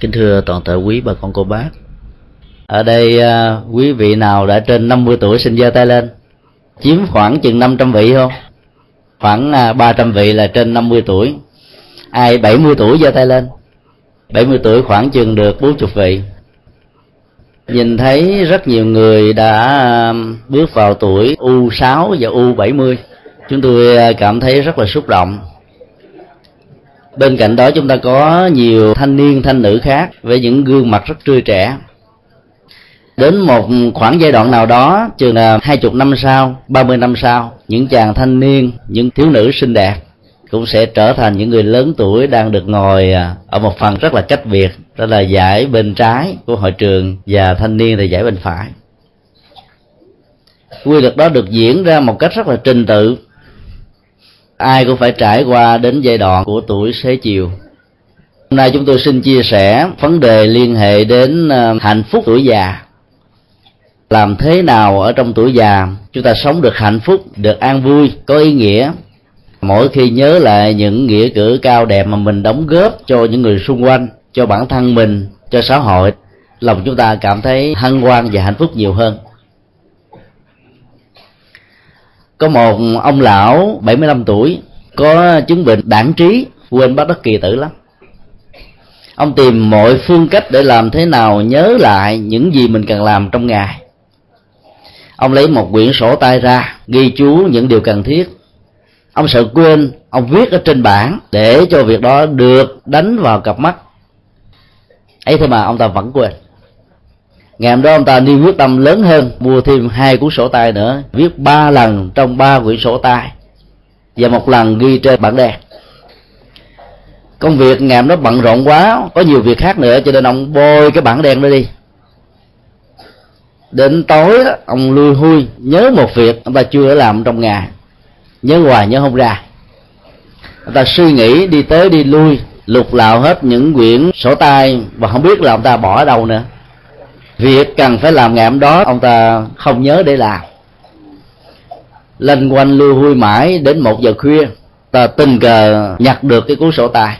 kính thưa toàn thể quý bà con, cô bác. Ở đây à, quý vị nào đã trên 50 tuổi xin giơ tay lên. Chiếm khoảng chừng 500 vị không? Khoảng à, 300 vị là trên 50 tuổi. Ai 70 tuổi giơ tay lên? 70 tuổi khoảng chừng được 40 vị. Nhìn thấy rất nhiều người đã à, bước vào tuổi U6 và U70 chúng tôi cảm thấy rất là xúc động bên cạnh đó chúng ta có nhiều thanh niên, thanh nữ khác với những gương mặt rất tươi trẻ. Đến một khoảng giai đoạn nào đó, chừng là hai chục năm sau, ba mươi năm sau, những chàng thanh niên, những thiếu nữ xinh đẹp cũng sẽ trở thành những người lớn tuổi đang được ngồi à, ở một phần rất là cách biệt, đó là giải bên trái của hội trường và thanh niên thì giải bên phải. Quy luật đó được diễn ra một cách rất là trình tự ai cũng phải trải qua đến giai đoạn của tuổi xế chiều. Hôm nay chúng tôi xin chia sẻ vấn đề liên hệ đến ờ, hạnh phúc tuổi già. Làm thế nào ở trong tuổi già chúng ta sống được hạnh phúc, được an vui, có ý nghĩa? Mỗi khi nhớ lại những nghĩa cử cao đẹp mà mình đóng góp cho những người xung quanh, cho bản thân mình, cho xã hội, lòng chúng ta cảm thấy hân hoan và hạnh phúc nhiều hơn. Có một ông lão 75 tuổi, có chứng bệnh đảng trí, quên bắt đất kỳ tử lắm. Ông tìm mọi phương cách để làm thế nào nhớ lại những gì mình cần làm trong ngày. Ông lấy một quyển sổ tay ra, ghi chú những điều cần thiết. Ông sợ quên, ông viết ở trên bảng để cho việc đó được đánh vào cặp mắt. Ấy thế mà, ông ta vẫn quên ngày hôm đó ông ta niêm quyết tâm lớn hơn mua thêm hai cuốn sổ tay nữa viết ba lần trong ba quyển sổ tay và một lần ghi trên bảng đen. Công việc ngày hôm đó bận rộn quá có nhiều việc khác nữa cho nên ông bôi cái bảng đen đó đi. Đến tối đó, ông lui hui nhớ một việc ông ta chưa làm trong ngày nhớ hoài nhớ không ra. Ông ta suy nghĩ đi tới đi lui lục lạo hết những quyển sổ tay và không biết là ông ta bỏ ở đâu nữa việc cần phải làm ngày hôm đó ông ta không nhớ để làm. Lanh quanh lưu hui mãi đến một giờ khuya ta tình cờ nhặt được cái cuốn sổ tay.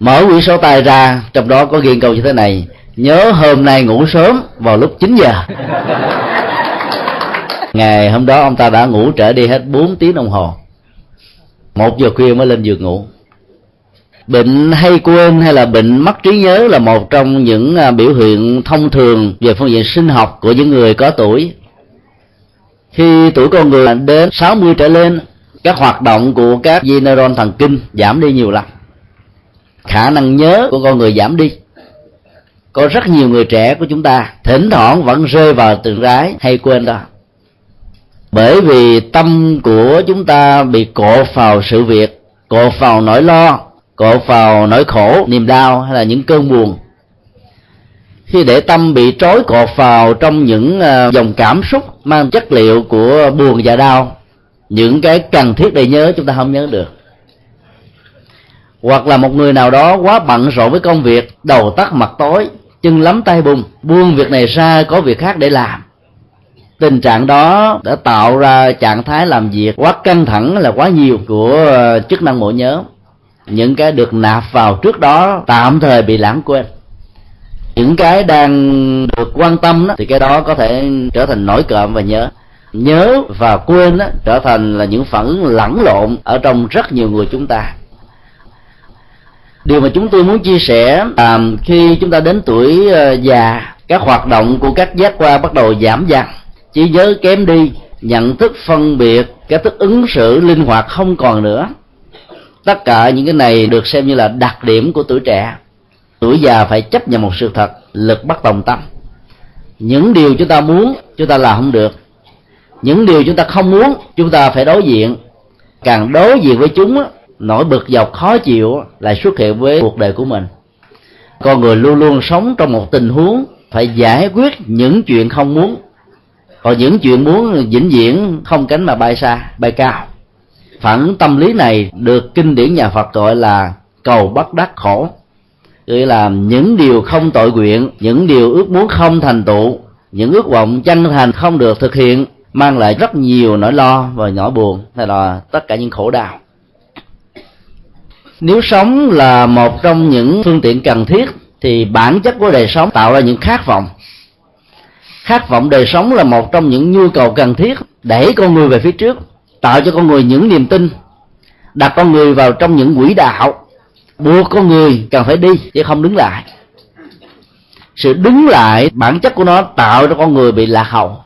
Mở quyển sổ tay ra trong đó có ghi câu như thế này nhớ hôm nay ngủ sớm vào lúc 9 giờ. Ngày hôm đó ông ta đã ngủ trở đi hết 4 tiếng đồng hồ. Một giờ khuya mới lên giường ngủ bệnh hay quên hay là bệnh mất trí nhớ là một trong những à, biểu hiện thông thường về phương diện sinh học của những người có tuổi. Khi tuổi con người đến 60 trở lên, các hoạt động của các dây neuron thần kinh giảm đi nhiều lắm khả năng nhớ của con người giảm đi. Có rất nhiều người trẻ của chúng ta thỉnh thoảng vẫn rơi vào tượng rái hay quên đó. Bởi vì tâm của chúng ta bị cột vào sự việc, cột vào nỗi lo cột vào nỗi khổ, niềm đau hay là những cơn buồn. Khi để tâm bị trói cột vào trong những ờ, dòng cảm xúc mang chất liệu của buồn và đau, những cái cần thiết để nhớ chúng ta không nhớ được. Hoặc là một người nào đó quá bận rộn với công việc, đầu tắt mặt tối, chân lắm tay bùng, buông việc này ra, có việc khác để làm. Tình trạng đó đã tạo ra trạng thái làm việc quá căng thẳng là quá nhiều của ờ, chức năng bộ nhớ những cái được nạp vào trước đó tạm thời bị lãng quên. Những cái đang được quan tâm đó, thì cái đó có thể trở thành nổi cộm và nhớ. Nhớ và quên đó, trở thành là những phản ứng lẫn lộn ở trong rất nhiều người chúng ta. Điều mà chúng tôi muốn chia sẻ là khi chúng ta đến tuổi ờ, già các hoạt động của các giác quan bắt đầu giảm dần. Trí nhớ kém đi nhận thức phân biệt cái thức ứng xử linh hoạt không còn nữa tất cả những cái này được xem như là đặc điểm của tuổi trẻ. Tuổi già phải chấp nhận một sự thật, lực bất tòng tâm. Những điều chúng ta muốn, chúng ta làm không được. Những điều chúng ta không muốn, chúng ta phải đối diện. Càng đối diện với chúng nỗi bực dọc khó chịu lại xuất hiện với cuộc đời của mình. Con người luôn luôn sống trong một tình huống phải giải quyết những chuyện không muốn. Còn những chuyện muốn vĩnh viễn không cánh mà bay xa, bay cao phản tâm lý này được kinh điển nhà phật gọi là cầu bất đắc khổ. Nghĩa là những điều không tội nguyện, những điều ước muốn không thành tựu, những ước vọng chân thành không được thực hiện, mang lại rất nhiều nỗi lo và nỗi buồn. Hay là tất cả những khổ đau. Nếu sống là một trong những phương tiện cần thiết, thì bản chất của đời sống tạo ra những khát vọng. Khát vọng đời sống là một trong những nhu cầu cần thiết đẩy con người về phía trước tạo cho con người những niềm tin, đặt con người vào trong những quỹ đạo. Buộc con người cần phải đi, chứ không đứng lại. Sự đứng lại, bản chất của nó tạo cho con người bị lạc hậu.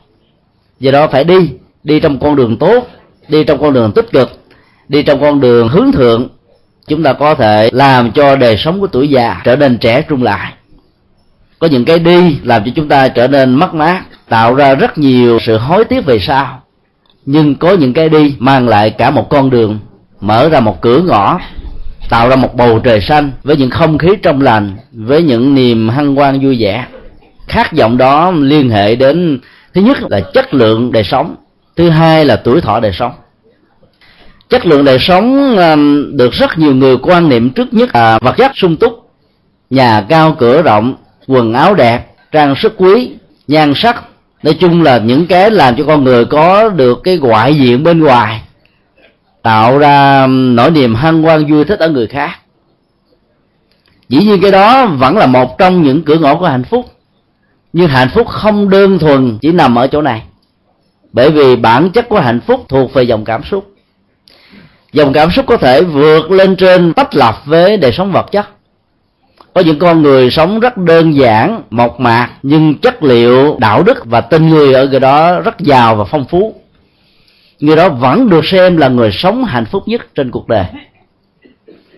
Do đó phải đi đi trong con đường tốt, đi trong con đường tích cực, đi trong con đường hướng thượng. Chúng ta có thể làm cho đời sống của tuổi già trở nên trẻ trung lại. Có những cái đi làm cho chúng ta trở nên mất mát, tạo ra rất nhiều sự hối tiếc về sau nhưng có những cái đi mang lại cả một con đường, mở ra một cửa ngõ, tạo ra một bầu trời xanh với những không khí trong lành, với những niềm hân hoan vui vẻ. Khát vọng đó liên hệ đến, thứ nhất là chất lượng đời sống, thứ hai là tuổi thọ đời sống. Chất lượng đời sống um, được rất nhiều người quan niệm trước nhất là vật chất sung túc, nhà cao cửa rộng, quần áo đẹp, trang sức quý, nhan sắc nói chung là những cái làm cho con người có được cái ngoại diện bên ngoài, tạo ra nỗi niềm hân hoan vui thích ở người khác. Dĩ nhiên cái đó vẫn là một trong những cửa ngõ của hạnh phúc. Nhưng hạnh phúc không đơn thuần chỉ nằm ở chỗ này. Bởi vì bản chất của hạnh phúc thuộc về dòng cảm xúc. Dòng cảm xúc có thể vượt lên trên tách lập với đời sống vật chất có những con người sống rất đơn giản, mộc mạc, nhưng chất liệu, đạo đức và tình người ở người đó rất giàu và phong phú. Người đó vẫn được xem là người sống hạnh phúc nhất trên cuộc đời.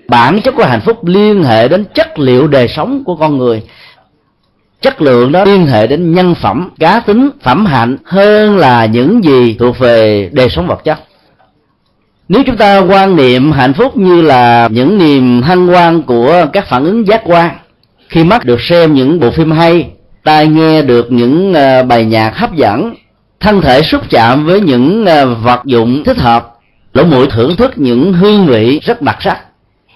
Bản chất của hạnh phúc liên hệ đến chất liệu đời sống của con người. Chất lượng đó liên hệ đến nhân phẩm, cá tính, phẩm hạnh hơn là những gì thuộc về đời sống vật chất nếu chúng ta quan niệm hạnh phúc như là những niềm hân hoan của các phản ứng giác quan, khi mắt được xem những bộ phim hay, tai nghe được những ờ, bài nhạc hấp dẫn, thân thể xúc chạm với những ờ, vật dụng thích hợp, lỗ mũi thưởng thức những hương vị rất đặc sắc,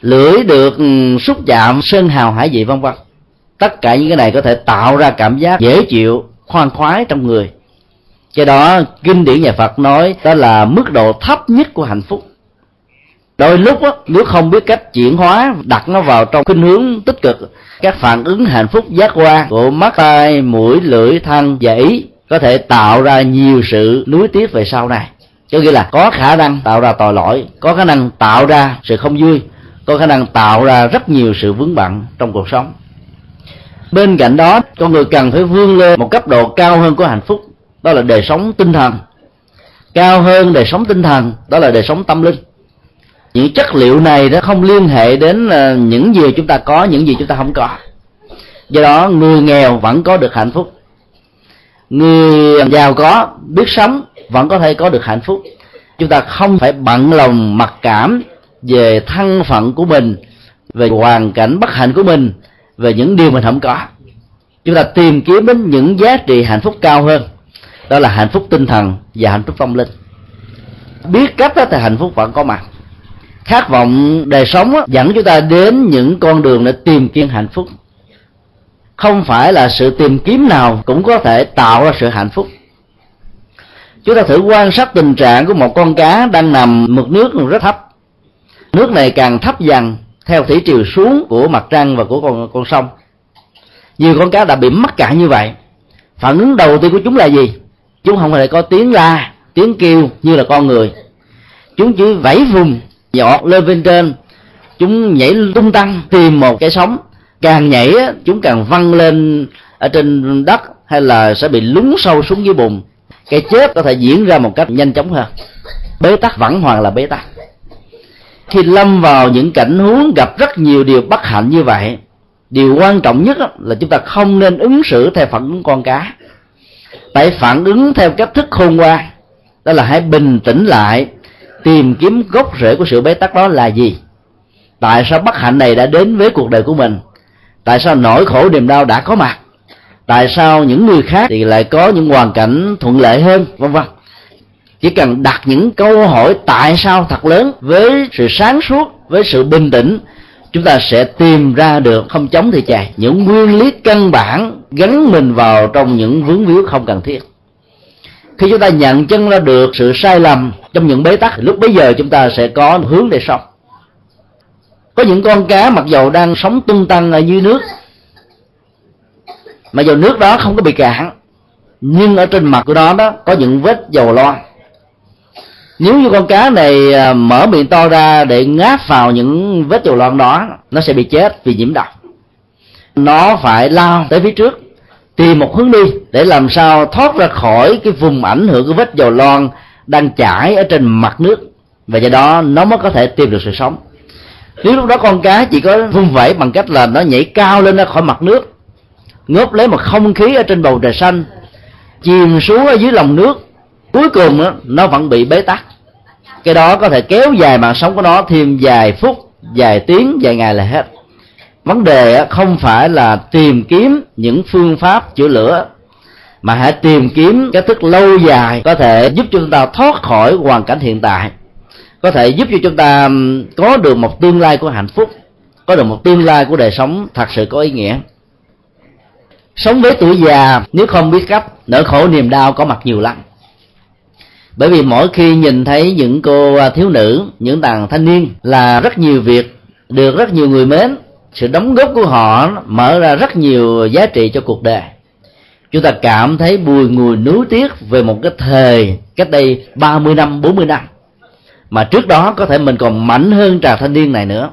lưỡi được ừ, xúc chạm sơn hào hải vị, vân vân. Tất cả những cái này có thể tạo ra cảm giác dễ chịu, khoan khoái trong người cái đó kinh điển nhà phật nói đó là mức độ thấp nhất của hạnh phúc. Đôi lúc đó, nếu không biết cách chuyển hóa đặt nó vào trong khuynh hướng tích cực. Các phản ứng hạnh phúc giác quan của mắt tai mũi lưỡi thân và ý có thể tạo ra nhiều sự nuối tiếc về sau này. Cho nghĩa là có khả năng tạo ra tội lỗi có khả năng tạo ra sự không vui có khả năng tạo ra rất nhiều sự vướng bận trong cuộc sống. Bên cạnh đó con người cần phải vươn lên một cấp độ cao hơn của hạnh phúc đó là đời sống tinh thần. Cao hơn đời sống tinh thần, đó là đời sống tâm linh. Những chất liệu này nó không liên hệ đến ờ, những gì chúng ta có, những gì chúng ta không có. Do đó, người nghèo vẫn có được hạnh phúc. Người giàu có, biết sống, vẫn có thể có được hạnh phúc. Chúng ta không phải bận lòng mặc cảm về thân phận của mình, về hoàn cảnh bất hạnh của mình, về những điều mình không có. Chúng ta tìm kiếm đến những giá trị hạnh phúc cao hơn đó là hạnh phúc tinh thần và hạnh phúc tâm linh. Biết cách đó thì hạnh phúc vẫn có mặt. Khát vọng đời sống đó, dẫn chúng ta đến những con đường để tìm kiếm hạnh phúc. Không phải là sự tìm kiếm nào cũng có thể tạo ra sự hạnh phúc. Chúng ta thử quan sát tình trạng của một con cá đang nằm mực nước rất thấp. Nước này càng thấp dần theo thủy triều xuống của mặt trăng và của con con sông. Nhiều con cá đã bị mắc cạn như vậy. Phản ứng đầu tiên của chúng là gì? Chúng không hề có tiếng la tiếng kêu như là con người. Chúng chỉ vẫy vùng giọt lên bên trên. Chúng nhảy tung tăng tìm một cái sóng, càng nhảy chúng càng văng lên ở trên đất hay là sẽ bị lún sâu xuống dưới bùn. Cái chết có thể diễn ra một cách nhanh chóng hơn. Bế tắc vẫn hoàn là bế tắc. Khi lâm vào những cảnh huống gặp rất nhiều điều bất hạnh như vậy điều quan trọng nhất là chúng ta không nên ứng xử theo phản ứng con cá phải phản ứng theo cách thức khôn ngoan. Đó là hãy bình tĩnh lại, tìm kiếm gốc rễ của sự bế tắc đó là gì? Tại sao bất hạnh này đã đến với cuộc đời của mình? Tại sao nỗi khổ niềm đau đã có mặt? Tại sao những người khác thì lại có những hoàn cảnh thuận lợi hơn? Vân vân. Chỉ cần đặt những câu hỏi tại sao thật lớn với sự sáng suốt, với sự bình tĩnh chúng ta sẽ tìm ra được không chống thì chạy những nguyên lý căn bản gắn mình vào trong những vướng víu không cần thiết. Khi chúng ta nhận chân ra được sự sai lầm trong những bế tắc lúc bấy giờ chúng ta sẽ có hướng để sống. Có những con cá mặc dầu đang sống tung tăng ở dưới nước mà dầu nước đó không có bị cạn, nhưng ở trên mặt của nó đó có những vết dầu loang nếu như con cá này à, mở miệng to ra để ngáp vào những vết dầu loang đó, nó sẽ bị chết vì nhiễm độc. Nó phải lao tới phía trước, tìm một hướng đi để làm sao thoát ra khỏi cái vùng ảnh hưởng của vết dầu loang đang chảy ở trên mặt nước. Và do đó, nó mới có thể tìm được sự sống. Nếu lúc đó con cá chỉ có vung vẩy bằng cách là nó nhảy cao lên ra khỏi mặt nước, ngớp lấy một không khí ở trên bầu trời xanh, chìm xuống ở dưới lòng nước cuối cùng đó, nó vẫn bị bế tắc. Cái đó có thể kéo dài mạng sống của nó thêm vài phút vài tiếng vài ngày là hết. Vấn đề không phải là tìm kiếm những phương pháp chữa lửa mà hãy tìm kiếm cách thức lâu dài có thể giúp cho chúng ta thoát khỏi hoàn cảnh hiện tại. Có thể giúp cho chúng ta có được một tương lai của hạnh phúc có được một tương lai của đời sống thật sự có ý nghĩa. Sống với tuổi già nếu không biết cách nỗi khổ niềm đau có mặt nhiều lắm bởi vì mỗi khi nhìn thấy những cô à, thiếu nữ, những đàn thanh niên là rất nhiều việc, được rất nhiều người mến, sự đóng góp của họ mở ra rất nhiều giá trị cho cuộc đời. Chúng ta cảm thấy bùi ngùi nuối tiếc về một cái thời cách đây 30 năm 40 năm. Mà trước đó có thể mình còn mạnh hơn trà thanh niên này nữa.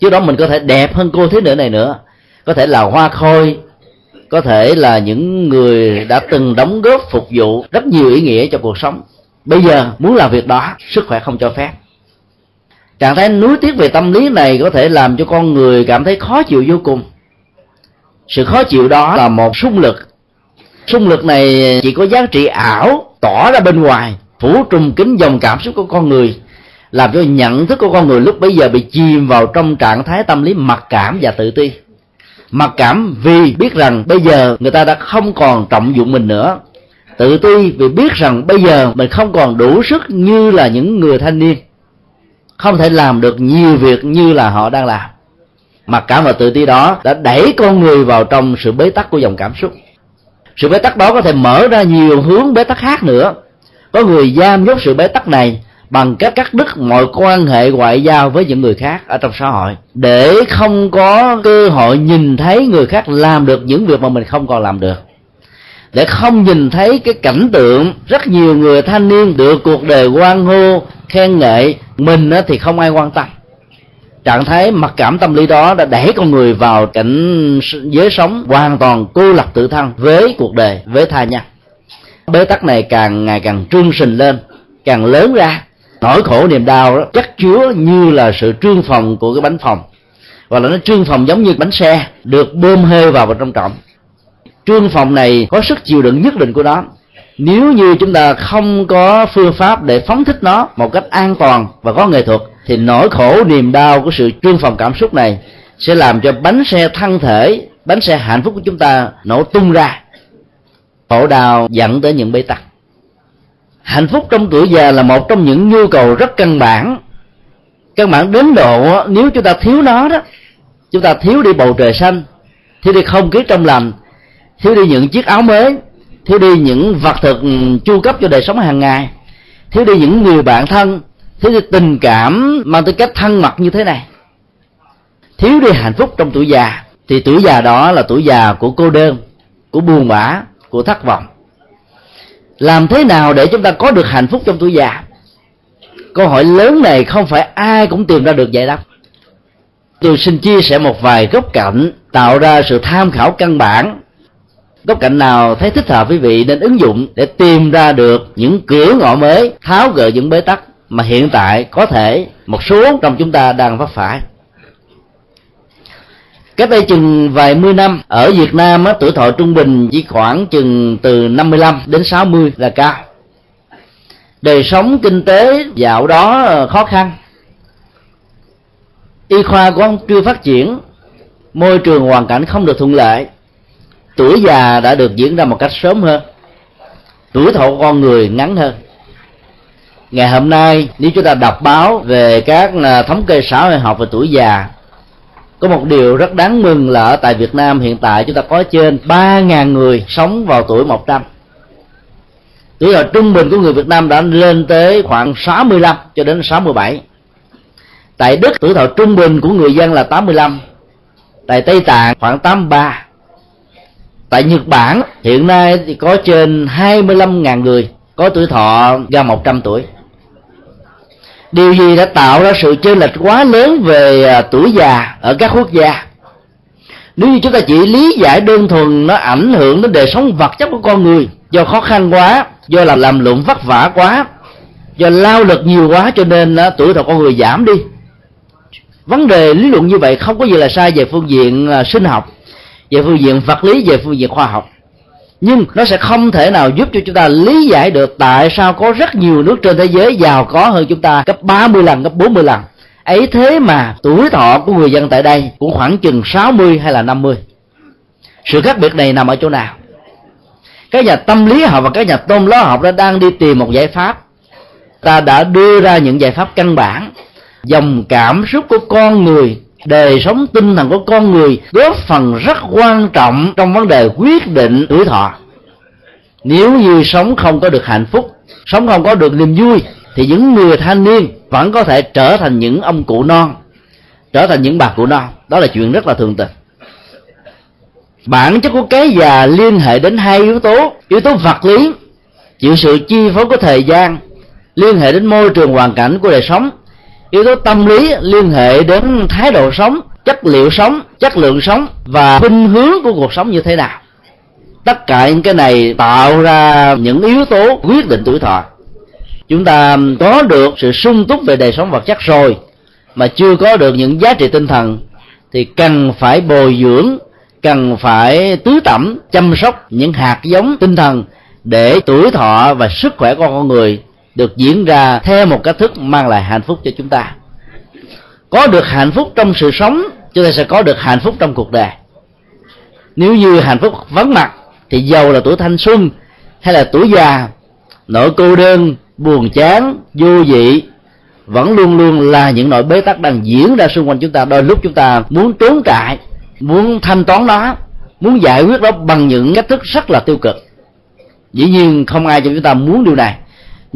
Trước đó mình có thể đẹp hơn cô thiếu nữ này nữa. Có thể là hoa khôi. Có thể là những người đã từng đóng góp phục vụ rất nhiều ý nghĩa cho cuộc sống bây giờ muốn làm việc đó, sức khỏe không cho phép. Trạng thái nuối tiếc về tâm lý này có thể làm cho con người cảm thấy khó chịu vô cùng. Sự khó chịu đó là một xung lực. Xung lực này chỉ có giá trị ảo, tỏ ra bên ngoài, phủ trùm kính dòng cảm xúc của con người, làm cho nhận thức của con người lúc bấy giờ bị chìm vào trong trạng thái tâm lý mặc cảm và tự ti. Mặc cảm vì biết rằng bây giờ người ta đã không còn trọng dụng mình nữa tự ti vì biết rằng bây giờ mình không còn đủ sức như là những người thanh niên. Không thể làm được nhiều việc như là họ đang làm. Mặc cảm và tự ti đó đã đẩy con người vào trong sự bế tắc của dòng cảm xúc. Sự bế tắc đó có thể mở ra nhiều hướng bế tắc khác nữa. Có người giam nhốt sự bế tắc này bằng cách cắt đứt mọi quan hệ ngoại giao với những người khác ở trong xã hội, để không có cơ hội nhìn thấy người khác làm được những việc mà mình không còn làm được để không nhìn thấy cái cảnh tượng rất nhiều người thanh niên được cuộc đời quan hô, khen ngợi, mình thì không ai quan tâm. Trạng thái mặc cảm tâm lý đó đã đẩy con người vào cảnh giới sống hoàn toàn cô lập tự thân với cuộc đời, với tha nhân. Bế tắc này càng ngày càng trương sình lên, càng lớn ra, nỗi khổ niềm đau đó chắc chứa như là sự trương phòng của cái bánh phòng. Hoặc là nó trương phòng giống như bánh xe, được bơm hơi vào vào trong trọng trương phòng này có sức chịu đựng nhất định của nó. Nếu như chúng ta không có phương pháp để phóng thích nó một cách an toàn và có nghệ thuật, thì nỗi khổ niềm đau của sự trương phòng cảm xúc này sẽ làm cho bánh xe thân thể, bánh xe hạnh phúc của chúng ta nổ tung ra. Khổ đau dẫn tới những bế tắc. Hạnh phúc trong tuổi già là một trong những nhu cầu rất căn bản. Căn bản đến độ, nếu chúng ta thiếu nó đó, chúng ta thiếu đi bầu trời xanh, thiếu đi không khí trong lành thiếu đi những chiếc áo mới, thiếu đi những vật thực chu cấp cho đời sống hàng ngày, thiếu đi những người bạn thân, thiếu đi tình cảm mang tới cách thân mật như thế này. Thiếu đi hạnh phúc trong tuổi già, thì tuổi già đó là tuổi già của cô đơn, của buồn bã, của thất vọng. Làm thế nào để chúng ta có được hạnh phúc trong tuổi già? Câu hỏi lớn này không phải ai cũng tìm ra được giải đáp. Tôi xin chia sẻ một vài góc cạnh, tạo ra sự tham khảo căn bản góc cạnh nào thấy thích hợp quý vị nên ứng dụng để tìm ra được những cửa ngõ mới tháo gỡ những bế tắc mà hiện tại có thể một số trong chúng ta đang vấp phải. Cách đây chừng vài mươi năm ở Việt Nam á, tuổi thọ trung bình chỉ khoảng chừng từ 55 đến 60 là cao. Đời sống kinh tế dạo đó khó khăn. Y khoa cũng chưa phát triển môi trường hoàn cảnh không được thuận lợi tuổi già đã được diễn ra một cách sớm hơn. Tuổi thọ con người ngắn hơn. Ngày hôm nay, nếu chúng ta đọc báo về các à, thống kê xã hội học về tuổi già, có một điều rất đáng mừng là ở tại Việt Nam hiện tại chúng ta có trên 3.000 người sống vào tuổi 100 tuổi thọ trung bình của người Việt Nam đã lên tới khoảng 65 cho đến 67 tại đức, tuổi thọ trung bình của người dân là 85 tại tây tạng, khoảng 83 tại nhật bản hiện nay thì có trên 25.000 người có tuổi thọ ra 100 tuổi. Điều gì đã tạo ra sự chênh lệch quá lớn về à, tuổi già ở các quốc gia? Nếu như chúng ta chỉ lý giải đơn thuần nó ảnh hưởng đến đời sống vật chất của con người do khó khăn quá do là làm lụng vất vả quá do lao lực nhiều quá cho nên uh, tuổi thọ con người giảm đi. Vấn đề lý luận như vậy không có gì là sai về phương diện uh, sinh học về phương diện vật lý về phương diện khoa học nhưng nó sẽ không thể nào giúp cho chúng ta lý giải được tại sao có rất nhiều nước trên thế giới giàu có hơn chúng ta gấp 30 lần, gấp 40 lần. Ấy thế mà tuổi thọ của người dân tại đây cũng khoảng chừng 60 hay là 50. Sự khác biệt này nằm ở chỗ nào? Các nhà tâm lý học và các nhà tôn lý học đã đang đi tìm một giải pháp. Ta đã đưa ra những giải pháp căn bản. Dòng cảm xúc của con người đời sống tinh thần của con người góp phần rất quan trọng trong vấn đề quyết định tuổi thọ. Nếu như sống không có được hạnh phúc, sống không có được niềm vui, thì những người thanh niên vẫn có thể trở thành những ông cụ non, trở thành những bà cụ non. Đó là chuyện rất là thường tình. Bản chất của cái già liên hệ đến hai yếu tố yếu tố vật lý, chịu sự chi phối của thời gian, liên hệ đến môi trường hoàn cảnh của đời sống yếu tố tâm lý liên hệ đến thái độ sống, chất liệu sống, chất lượng sống và khuynh hướng của cuộc sống như thế nào. Tất cả những cái này tạo ra những yếu tố quyết định tuổi thọ. Chúng ta có được sự sung túc về đời sống vật chất rồi, mà chưa có được những giá trị tinh thần, thì cần phải bồi dưỡng, cần phải tứ tẩm, chăm sóc những hạt giống tinh thần để tuổi thọ và sức khỏe của con người được diễn ra theo một cách thức mang lại hạnh phúc cho chúng ta. Có được hạnh phúc trong sự sống, chúng ta sẽ có được hạnh phúc trong cuộc đời. Nếu như hạnh phúc vắng mặt, thì giàu là tuổi thanh xuân, hay là tuổi già, nỗi cô đơn, buồn chán, vô vị, vẫn luôn luôn là những nỗi bế tắc đang diễn ra xung quanh chúng ta. Đôi lúc chúng ta muốn trốn trại, muốn thanh toán nó, muốn giải quyết nó bằng những cách thức rất là tiêu cực. Dĩ nhiên không ai trong chúng ta muốn điều này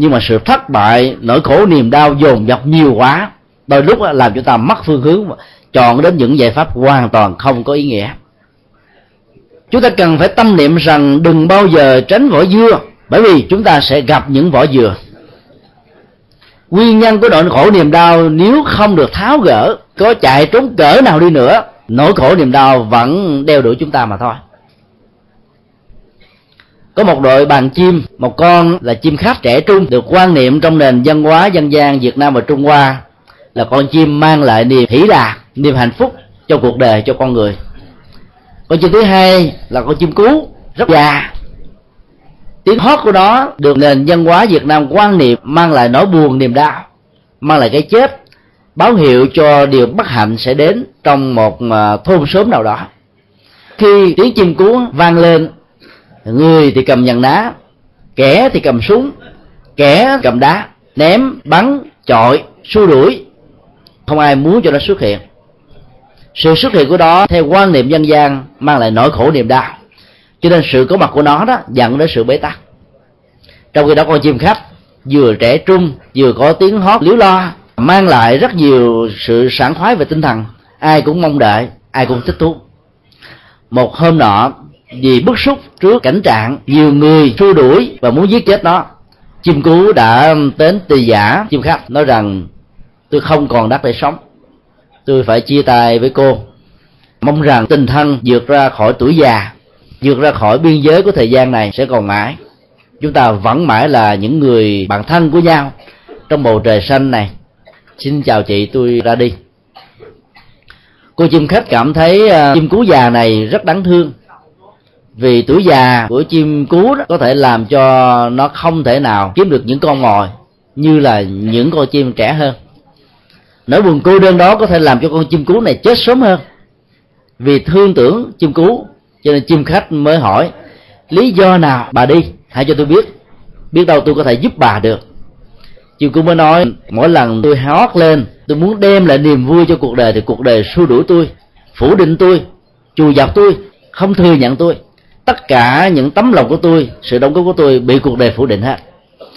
nhưng mà sự thất bại, nỗi khổ niềm đau dồn dập nhiều quá. Đôi lúc làm chúng ta mất phương hướng, chọn đến những giải pháp hoàn toàn không có ý nghĩa. Chúng ta cần phải tâm niệm rằng đừng bao giờ tránh vỏ dưa, bởi vì chúng ta sẽ gặp những vỏ dừa. Nguyên nhân của nỗi khổ niềm đau, nếu không được tháo gỡ, có chạy trốn cỡ nào đi nữa, nỗi khổ niềm đau vẫn đeo đuổi chúng ta mà thôi có một đội bàn chim, một con là chim khách trẻ trung, được quan niệm trong nền văn hóa dân gian việt nam và trung hoa là con chim mang lại niềm hỷ lạc, niềm hạnh phúc cho cuộc đời, cho con người. Con chim thứ hai là con chim cú, rất già. Tiếng hót của nó được nền văn hóa việt nam quan niệm, mang lại nỗi buồn, niềm đau, mang lại cái chết, báo hiệu cho điều bất hạnh sẽ đến trong một à, thôn sớm nào đó. Khi tiếng chim cú vang lên người thì cầm nhằn đá, kẻ thì cầm súng, kẻ cầm đá, ném, bắn, chọi, xua đuổi. Không ai muốn cho nó xuất hiện. Sự xuất hiện của nó theo quan niệm dân gian mang lại nỗi khổ niềm đau. Cho nên sự có mặt của nó đó dẫn đến sự bế tắc. Trong khi đó, con chim khách vừa trẻ trung, vừa có tiếng hót liếu lo, mang lại rất nhiều sự sảng khoái về tinh thần. Ai cũng mong đợi, ai cũng thích thú. Một hôm nọ vì bức xúc trước cảnh trạng nhiều người xua đuổi và muốn giết chết nó. Chim cú đã đến tỳ giả chim khách nói rằng tôi không còn đất để sống. Tôi phải chia tay với cô. Mong rằng tình thân vượt ra khỏi tuổi già vượt ra khỏi biên giới của thời gian này sẽ còn mãi. Chúng ta vẫn mãi là những người bạn thân của nhau trong bầu trời xanh này. Xin chào chị tôi ra đi. Cô chim khách cảm thấy uh, chim cú già này rất đáng thương vì tuổi già của chim cú đó có thể làm cho nó không thể nào kiếm được những con mồi như là những con chim trẻ hơn. Nỗi buồn cô đơn đó có thể làm cho con chim cú này chết sớm hơn. Vì thương tưởng chim cú, cho nên chim khách mới hỏi, lý do nào bà đi? Hãy cho tôi biết. Biết đâu tôi có thể giúp bà được. Chim cú mới nói, mỗi lần tôi hót lên, tôi muốn đem lại niềm vui cho cuộc đời thì cuộc đời xua đuổi tôi, phủ định tôi, chù dập tôi, không thừa nhận tôi tất cả những tấm lòng của tôi, sự đóng góp của tôi bị cuộc đời phủ định hết.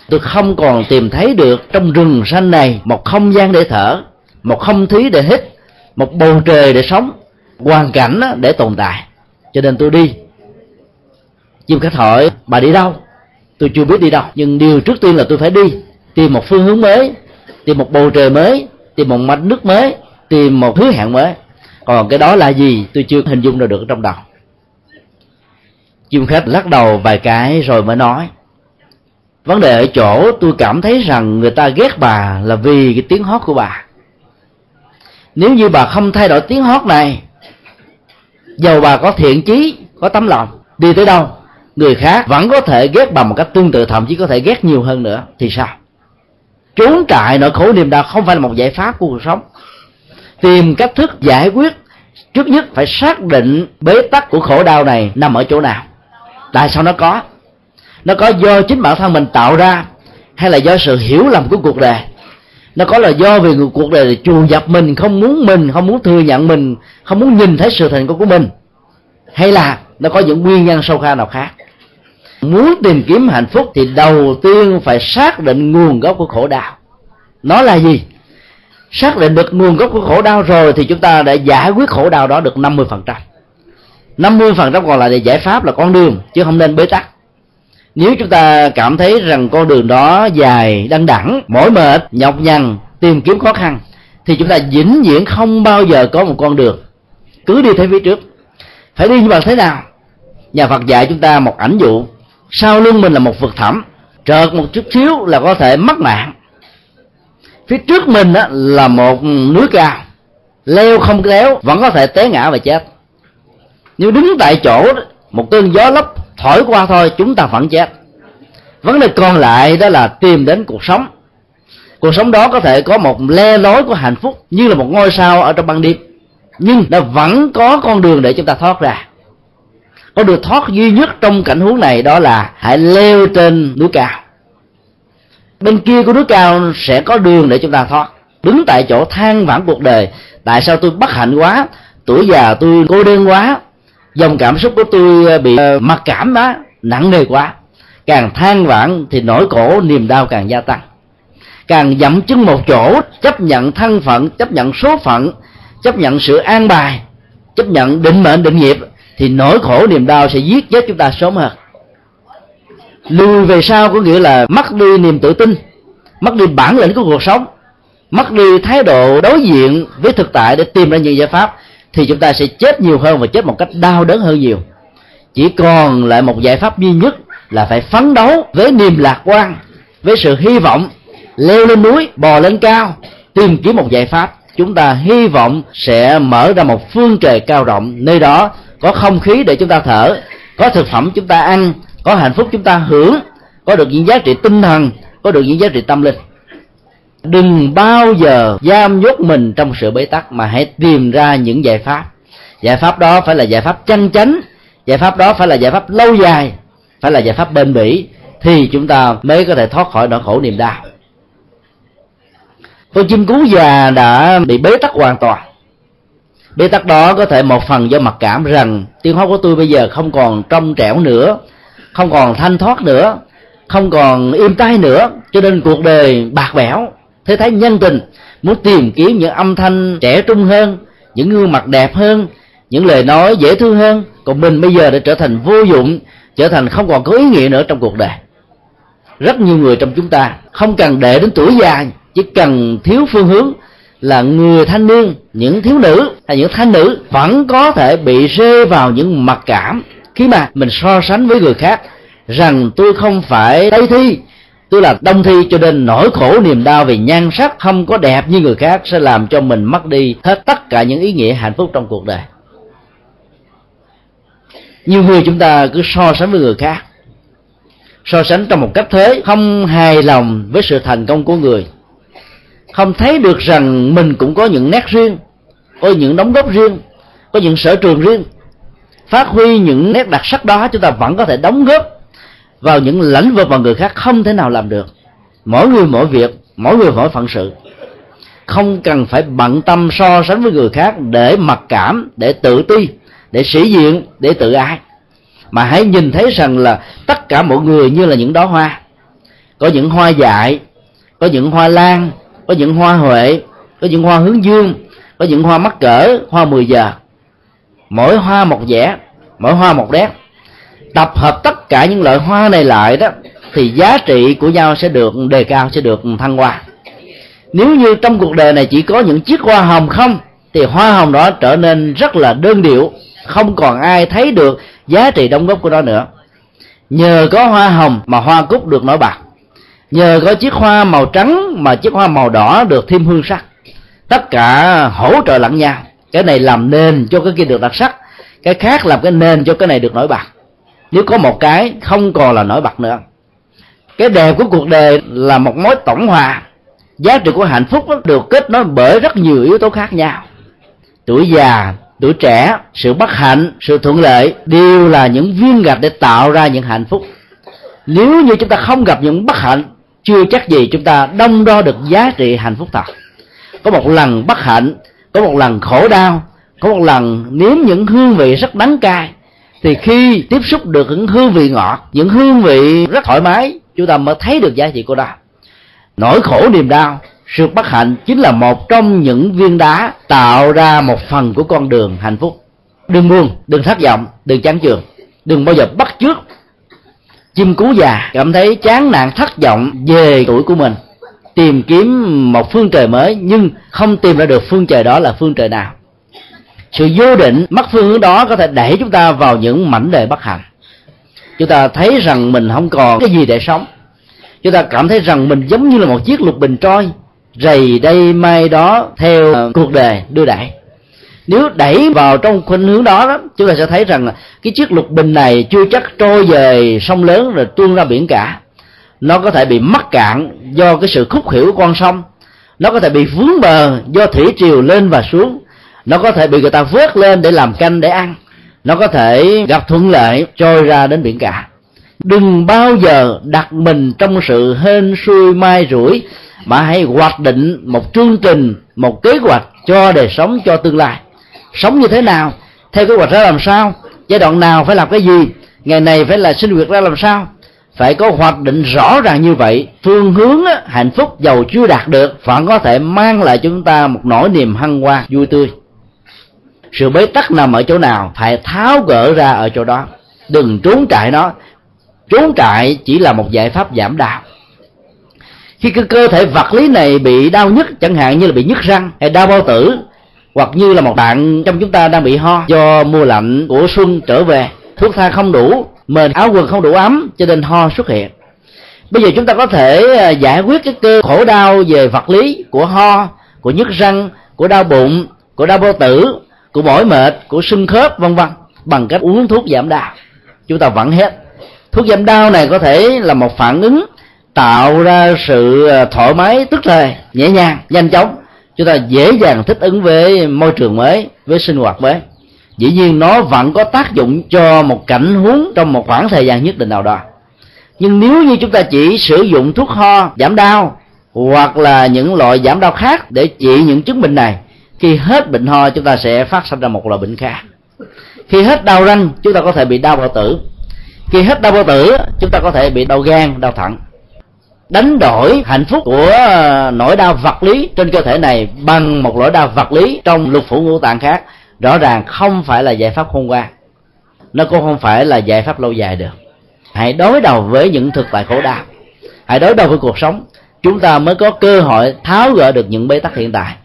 Tôi không còn tìm thấy được trong rừng xanh này một không gian để thở, một không khí để hít, một bầu trời để sống, hoàn cảnh để tồn tại. Cho nên tôi đi. Chim khách hỏi, bà đi đâu? Tôi chưa biết đi đâu, nhưng điều trước tiên là tôi phải đi, tìm một phương hướng mới, tìm một bầu trời mới, tìm một mạch nước mới, tìm một hứa hẹn mới. Còn cái đó là gì, tôi chưa hình dung ra được trong đầu chim khách lắc đầu vài cái rồi mới nói, vấn đề ở chỗ tôi cảm thấy rằng người ta ghét bà là vì cái tiếng hót của bà. Nếu như bà không thay đổi tiếng hót này, dầu bà có thiện chí, có tấm lòng, đi tới đâu, người khác vẫn có thể ghét bà một cách tương tự, thậm chí có thể ghét nhiều hơn nữa, thì sao? Trốn trại nỗi khổ niềm đau không phải là một giải pháp của cuộc sống. Tìm cách thức giải quyết, trước nhất phải xác định bế tắc của khổ đau này nằm ở chỗ nào tại sao nó có? Nó có do chính bản thân mình tạo ra, hay là do sự hiểu lầm của cuộc đời? Nó có là do vì người cuộc đời chù dập mình, không muốn mình, không muốn thừa nhận mình, không muốn nhìn thấy sự thành công của mình? Hay là nó có những nguyên nhân sâu xa nào khác? Muốn tìm kiếm hạnh phúc thì đầu tiên phải xác định nguồn gốc của khổ đau. Nó là gì? Xác định được nguồn gốc của khổ đau rồi thì chúng ta đã giải quyết khổ đau đó được 50% 50% còn lại là giải pháp là con đường, chứ không nên bế tắc. Nếu chúng ta cảm thấy rằng con đường đó dài, đăng đẳng, mỏi mệt, nhọc nhằn, tìm kiếm khó khăn, thì chúng ta vĩnh viễn không bao giờ có một con đường. Cứ đi theo phía trước. Phải đi như bằng thế nào? Nhà phật dạy chúng ta một ảnh dụ. Sau lưng mình là một vực thẳm. Trợt một chút xíu là có thể mất mạng. Phía trước mình là một núi cao. Leo không léo vẫn có thể té ngã và chết nếu đứng tại chỗ, một cơn gió lốc thổi qua thôi, chúng ta vẫn chết. Vấn đề còn lại đó là tìm đến cuộc sống. Cuộc sống đó có thể có một le lối của hạnh phúc như là một ngôi sao ở trong ban đêm, nhưng nó vẫn có con đường để chúng ta thoát ra. Con đường thoát duy nhất trong cảnh huống này đó là hãy leo trên núi cao. Bên kia của núi cao sẽ có đường để chúng ta thoát. Đứng tại chỗ than vãn cuộc đời, tại sao tôi bất hạnh quá? Tuổi già tôi cô đơn quá dòng cảm xúc của tôi ờ, bị ờ, mặc cảm đó nặng nề quá. Càng than vãn thì nỗi khổ niềm đau càng gia tăng. Càng dậm chân một chỗ, chấp nhận thân phận, chấp nhận số phận, chấp nhận sự an bài, chấp nhận định mệnh, định nghiệp thì nỗi khổ niềm đau sẽ giết chết chúng ta sớm hơn. Lùi về sau có nghĩa là mất đi niềm tự tin, mất đi bản lĩnh của cuộc sống, mất đi thái độ đối diện với thực tại để tìm ra những giải pháp thì chúng ta sẽ chết nhiều hơn và chết một cách đau đớn hơn nhiều. Chỉ còn lại một giải pháp duy nhất là phải phấn đấu với niềm lạc quan, với sự hy vọng, leo lên núi, bò lên cao, tìm kiếm một giải pháp. Chúng ta hy vọng sẽ mở ra một phương trời cao rộng, nơi đó có không khí để chúng ta thở, có thực phẩm chúng ta ăn, có hạnh phúc chúng ta hưởng, có được những giá trị tinh thần, có được những giá trị tâm linh đừng bao giờ giam nhốt mình trong sự bế tắc, mà hãy tìm ra những giải pháp. Giải pháp đó phải là giải pháp chân chánh, giải pháp đó phải là giải pháp lâu dài, phải là giải pháp bền bỉ, thì chúng ta mới có thể thoát khỏi nỗi khổ niềm đau. Con chim cú già đã bị bế tắc hoàn toàn. Bế tắc đó có thể một phần do mặc cảm rằng tiếng hót của tôi bây giờ không còn trong trẻo nữa, không còn thanh thoát nữa, không còn im tay nữa, cho nên cuộc đời bạc bẽo thế thái nhân tình, muốn tìm kiếm những âm thanh trẻ trung hơn, những gương mặt đẹp hơn, những lời nói dễ thương hơn, còn mình bây giờ đã trở thành vô dụng, trở thành không còn có ý nghĩa nữa trong cuộc đời. Rất nhiều người trong chúng ta không cần để đến tuổi già, chỉ cần thiếu phương hướng là người thanh niên, những thiếu nữ hay những thanh nữ vẫn có thể bị rơi vào những mặc cảm. Khi mà mình so sánh với người khác rằng tôi không phải tây thi tức là đông thi cho nên nỗi khổ niềm đau vì nhan sắc không có đẹp như người khác sẽ làm cho mình mất đi hết tất cả những ý nghĩa hạnh phúc trong cuộc đời. Nhiều người chúng ta cứ so sánh với người khác, so sánh trong một cách thế, không hài lòng với sự thành công của người, không thấy được rằng mình cũng có những nét riêng, có những đóng góp riêng, có những sở trường riêng, phát huy những nét đặc sắc đó chúng ta vẫn có thể đóng góp vào những lĩnh vực mà người khác không thể nào làm được. Mỗi người mỗi việc mỗi người mỗi phận sự. Không cần phải bận tâm so sánh với người khác để mặc cảm để tự ti để sĩ diện để tự ai, mà hãy nhìn thấy rằng là tất cả mọi người như là những đóa hoa. Có những hoa dại có những hoa lan có những hoa huệ có những hoa hướng dương có những hoa mắc cỡ hoa 10 giờ. Mỗi hoa một vẻ mỗi hoa một nét tập hợp tất cả những loại hoa này lại đó, thì giá trị của nhau sẽ được, đề cao sẽ được thăng hoa. Nếu như trong cuộc đời này chỉ có những chiếc hoa hồng không, thì hoa hồng đó trở nên rất là đơn điệu, không còn ai thấy được giá trị đóng góp của nó nữa. Nhờ có hoa hồng mà hoa cúc được nổi bật. Nhờ có chiếc hoa màu trắng mà chiếc hoa màu đỏ được thêm hương sắc. Tất cả hỗ trợ lẫn nhau. Cái này làm nền cho cái kia được đặc sắc, cái khác làm cái nền cho cái này được nổi bật nếu có một cái không còn là nổi bật nữa. Cái đẹp của cuộc đời là một mối tổng hòa. Giá trị của hạnh phúc được kết nối bởi rất nhiều yếu tố khác nhau. Tuổi già, tuổi trẻ, sự bất hạnh, sự thuận lợi đều là những viên gạch để tạo ra những hạnh phúc. Nếu như chúng ta không gặp những bất hạnh, chưa chắc gì chúng ta đông đo được giá trị hạnh phúc thật. Có một lần bất hạnh, có một lần khổ đau, có một lần nếm những hương vị rất đắng cay thì khi tiếp xúc được những hương vị ngọt, những hương vị rất thoải mái, chúng ta mới thấy được giá trị của nó. Nỗi khổ niềm đau, sự bất hạnh chính là một trong những viên đá tạo ra một phần của con đường hạnh phúc. Đừng buồn, đừng thất vọng, đừng chán chường, đừng bao giờ bắt chước. Chim cú già cảm thấy chán nản, thất vọng về tuổi của mình. Tìm kiếm một phương trời mới, nhưng không tìm ra được phương trời đó là phương trời nào sự vô định mất phương hướng đó có thể đẩy chúng ta vào những mảnh đề bất hạnh. Chúng ta thấy rằng mình không còn cái gì để sống. Chúng ta cảm thấy rằng mình giống như là một chiếc lục bình trôi rầy đây mai đó theo uh, cuộc đời đưa đẩy. Nếu đẩy vào trong khuynh hướng đó, đó chúng ta sẽ thấy rằng cái chiếc lục bình này chưa chắc trôi về sông lớn rồi tuôn ra biển cả. Nó có thể bị mắc cạn do cái sự khúc hiểu của con sông. Nó có thể bị vướng bờ do thủy triều lên và xuống nó có thể bị người ta vớt lên để làm canh để ăn. Nó có thể gặp thuận lợi trôi ra đến biển cả. Đừng bao giờ đặt mình trong sự hên xui mai rủi mà hãy hoạch định một chương trình một kế hoạch cho đời sống cho tương lai. Sống như thế nào? Theo kế hoạch ra làm sao? Giai đoạn nào phải làm cái gì? Ngày này phải là sinh việc ra làm sao? Phải có hoạch định rõ ràng như vậy. Phương hướng á, hạnh phúc giàu chưa đạt được vẫn có thể mang lại chúng ta một nỗi niềm hăng hoa vui tươi sự bế tắc nằm ở chỗ nào? Phải tháo gỡ ra ở chỗ đó. Đừng trốn trại nó. Trốn trại chỉ là một giải pháp giảm đau. Khi cái cơ thể vật lý này bị đau nhức, chẳng hạn như là bị nhức răng hay đau bao tử, hoặc như là một bạn trong chúng ta đang bị ho do mùa lạnh của xuân trở về, thuốc thang không đủ, mền áo quần không đủ ấm, cho nên ho xuất hiện. Bây giờ chúng ta có thể à, giải quyết cái cơ khổ đau về vật lý của ho, của nhức răng, của đau bụng, của đau bao tử của mỏi mệt, của sưng khớp, vân vân. Bằng cách uống thuốc giảm đau. Chúng ta vẫn hết. Thuốc giảm đau này có thể là một phản ứng tạo ra sự ờ, thoải mái, tức thời nhẹ nhàng, nhanh chóng. Chúng ta dễ dàng thích ứng với môi trường mới, với sinh hoạt mới. Dĩ nhiên nó vẫn có tác dụng cho một cảnh huống trong một khoảng thời gian nhất định nào đó. Nhưng nếu như chúng ta chỉ sử dụng thuốc ho giảm đau, hoặc là những loại giảm đau khác để trị những chứng bệnh này khi hết bệnh ho, chúng ta sẽ phát sinh ra một loại bệnh khác. Khi hết đau răng, chúng ta có thể bị đau bao tử. Khi hết đau bao tử, chúng ta có thể bị đau gan, đau thận. Đánh đổi hạnh phúc của ờ, nỗi đau vật lý trên cơ thể này bằng một nỗi đau vật lý trong lục phủ ngũ tạng khác, rõ ràng không phải là giải pháp khôn ngoan. Nó cũng không phải là giải pháp lâu dài được. Hãy đối đầu với những thực tại khổ đau. Hãy đối đầu với cuộc sống. Chúng ta mới có cơ hội tháo gỡ được những bế tắc hiện tại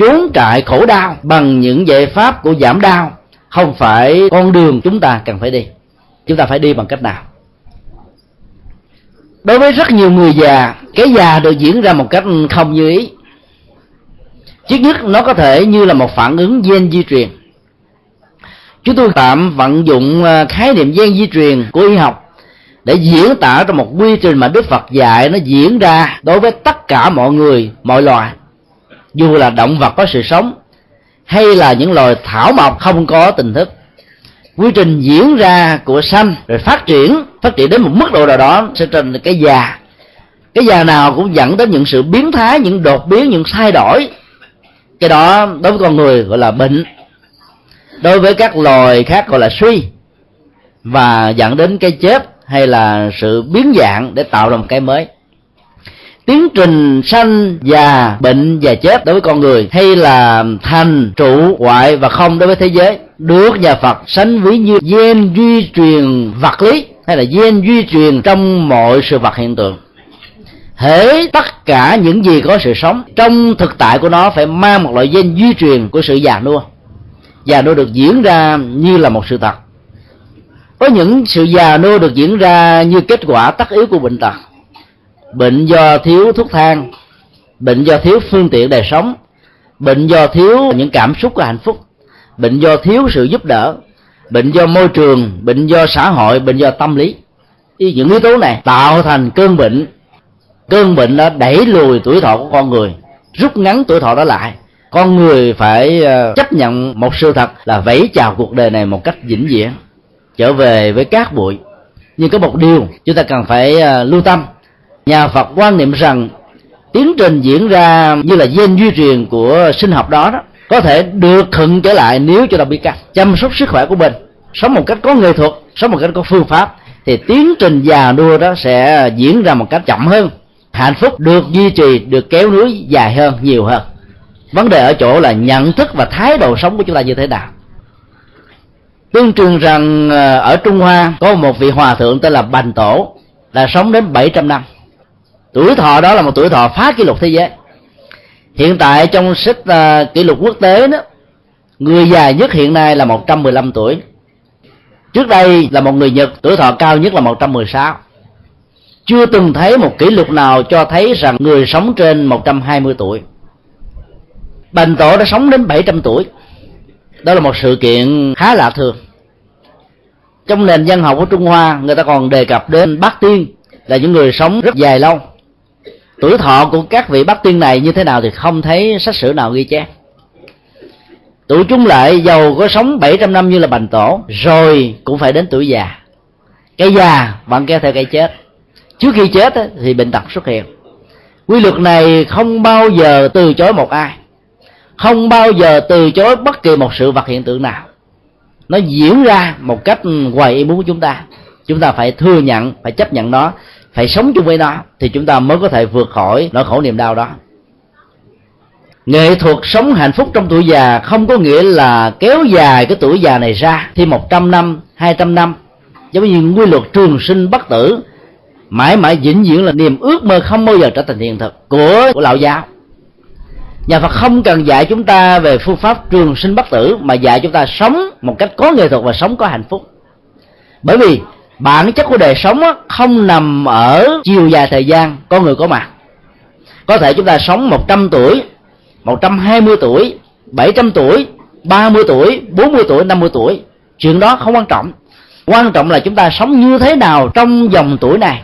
trốn trại khổ đau bằng những giải pháp của giảm đau. Không phải con đường chúng ta cần phải đi. Chúng ta phải đi bằng cách nào? Đối với rất nhiều người già, cái già được diễn ra một cách không như ý. Trước nhất, nó có thể như là một phản ứng gen di truyền. Chúng tôi tạm vận dụng à, khái niệm gen di truyền của y học để diễn tả trong một quy trình mà đức phật dạy nó diễn ra đối với tất cả mọi người, mọi loài dù là động vật có sự sống, hay là những loài thảo mộc không có tình thức, quy trình diễn ra của sanh rồi phát triển phát triển đến một mức độ nào đó sẽ thành cái già. Cái già nào cũng dẫn đến những sự biến thái, những đột biến, những thay đổi. Cái đó đối với con người gọi là bệnh. Đối với các loài khác gọi là suy, và dẫn đến cái chết hay là sự biến dạng để tạo ra một cái mới tiến trình sanh già bệnh và chết đối với con người hay là thành trụ hoại và không đối với thế giới được nhà Phật sánh ví như gen duy truyền vật lý hay là gen duy truyền trong mọi sự vật hiện tượng. Hễ tất cả những gì có sự sống trong thực tại của nó phải mang một loại gen duy truyền của sự già nua. Già nua được diễn ra như là một sự thật. Có những sự già nua được diễn ra như kết quả tất yếu của bệnh tật bệnh do thiếu thuốc thang, bệnh do thiếu phương tiện đời sống, bệnh do thiếu những cảm xúc của hạnh phúc, bệnh do thiếu sự giúp đỡ, bệnh do môi trường, bệnh do xã hội, bệnh do tâm lý. Những yếu tố này tạo thành cơn bệnh. Cơn bệnh đã đẩy lùi tuổi thọ của con người, rút ngắn tuổi thọ đó lại. Con người phải ờ, chấp nhận một sự thật là vẫy chào cuộc đời này một cách vĩnh viễn, trở về với cát bụi. Nhưng có một điều chúng ta cần phải ờ, lưu tâm nhà phật quan niệm rằng tiến trình diễn ra như là gen duy truyền của sinh học đó, đó có thể được thuận trở lại nếu chúng ta biết cách chăm sóc sức khỏe của mình. Sống một cách có nghệ thuật sống một cách có phương pháp thì tiến trình già đua đó sẽ diễn ra một cách chậm hơn hạnh phúc được duy trì được kéo núi dài hơn nhiều hơn. Vấn đề ở chỗ là nhận thức và thái độ sống của chúng ta như thế nào. Tương truyền rằng ờ, ở trung hoa có một vị hòa thượng tên là bành tổ là sống đến 700 năm tuổi thọ đó là một tuổi thọ phá kỷ lục thế giới. Hiện tại trong sách uh, kỷ lục quốc tế đó người già nhất hiện nay là 115 tuổi. Trước đây là một người nhật tuổi thọ cao nhất là 116 chưa từng thấy một kỷ lục nào cho thấy rằng người sống trên 120 tuổi. Bành Tổ đã sống đến 700 tuổi. Đó là một sự kiện khá lạ thường. Trong nền văn học của Trung Hoa Người ta còn đề cập đến Bát Tiên Là những người sống rất dài lâu. Tuổi thọ của các vị Bát Tiên này như thế nào Thì không thấy sách sử nào ghi chép. Tuổi chúng lại giàu có sống 700 năm như là Bành Tổ, Rồi cũng phải đến tuổi già. Cái già, vẫn kéo theo cái chết. Trước khi chết thì bệnh tật xuất hiện. Quy luật này không bao giờ từ chối một ai. Không bao giờ từ chối bất kỳ một sự vật hiện tượng nào. Nó diễn ra một cách ngoài ý muốn của chúng ta. Chúng ta phải thừa nhận, phải chấp nhận nó phải sống chung với nó thì chúng ta mới có thể vượt khỏi nỗi khổ niềm đau đó. Nghệ thuật sống hạnh phúc trong tuổi già không có nghĩa là kéo dài cái tuổi già này ra thêm một trăm năm hai trăm năm. Giống như quy luật trường sinh bất tử mãi mãi vĩnh viễn là niềm ước mơ không bao giờ trở thành hiện thực của, của lão giáo. Nhà phật không cần dạy chúng ta về phương pháp trường sinh bất tử mà dạy chúng ta sống một cách có nghệ thuật và sống có hạnh phúc. Bởi vì bản chất của đời sống không nằm ở chiều dài thời gian, con người có mặt. Có thể chúng ta sống 100 tuổi 120 tuổi 700 tuổi 30 tuổi 40 tuổi 50 tuổi. Chuyện đó không quan trọng. Quan trọng là chúng ta sống như thế nào trong dòng tuổi này.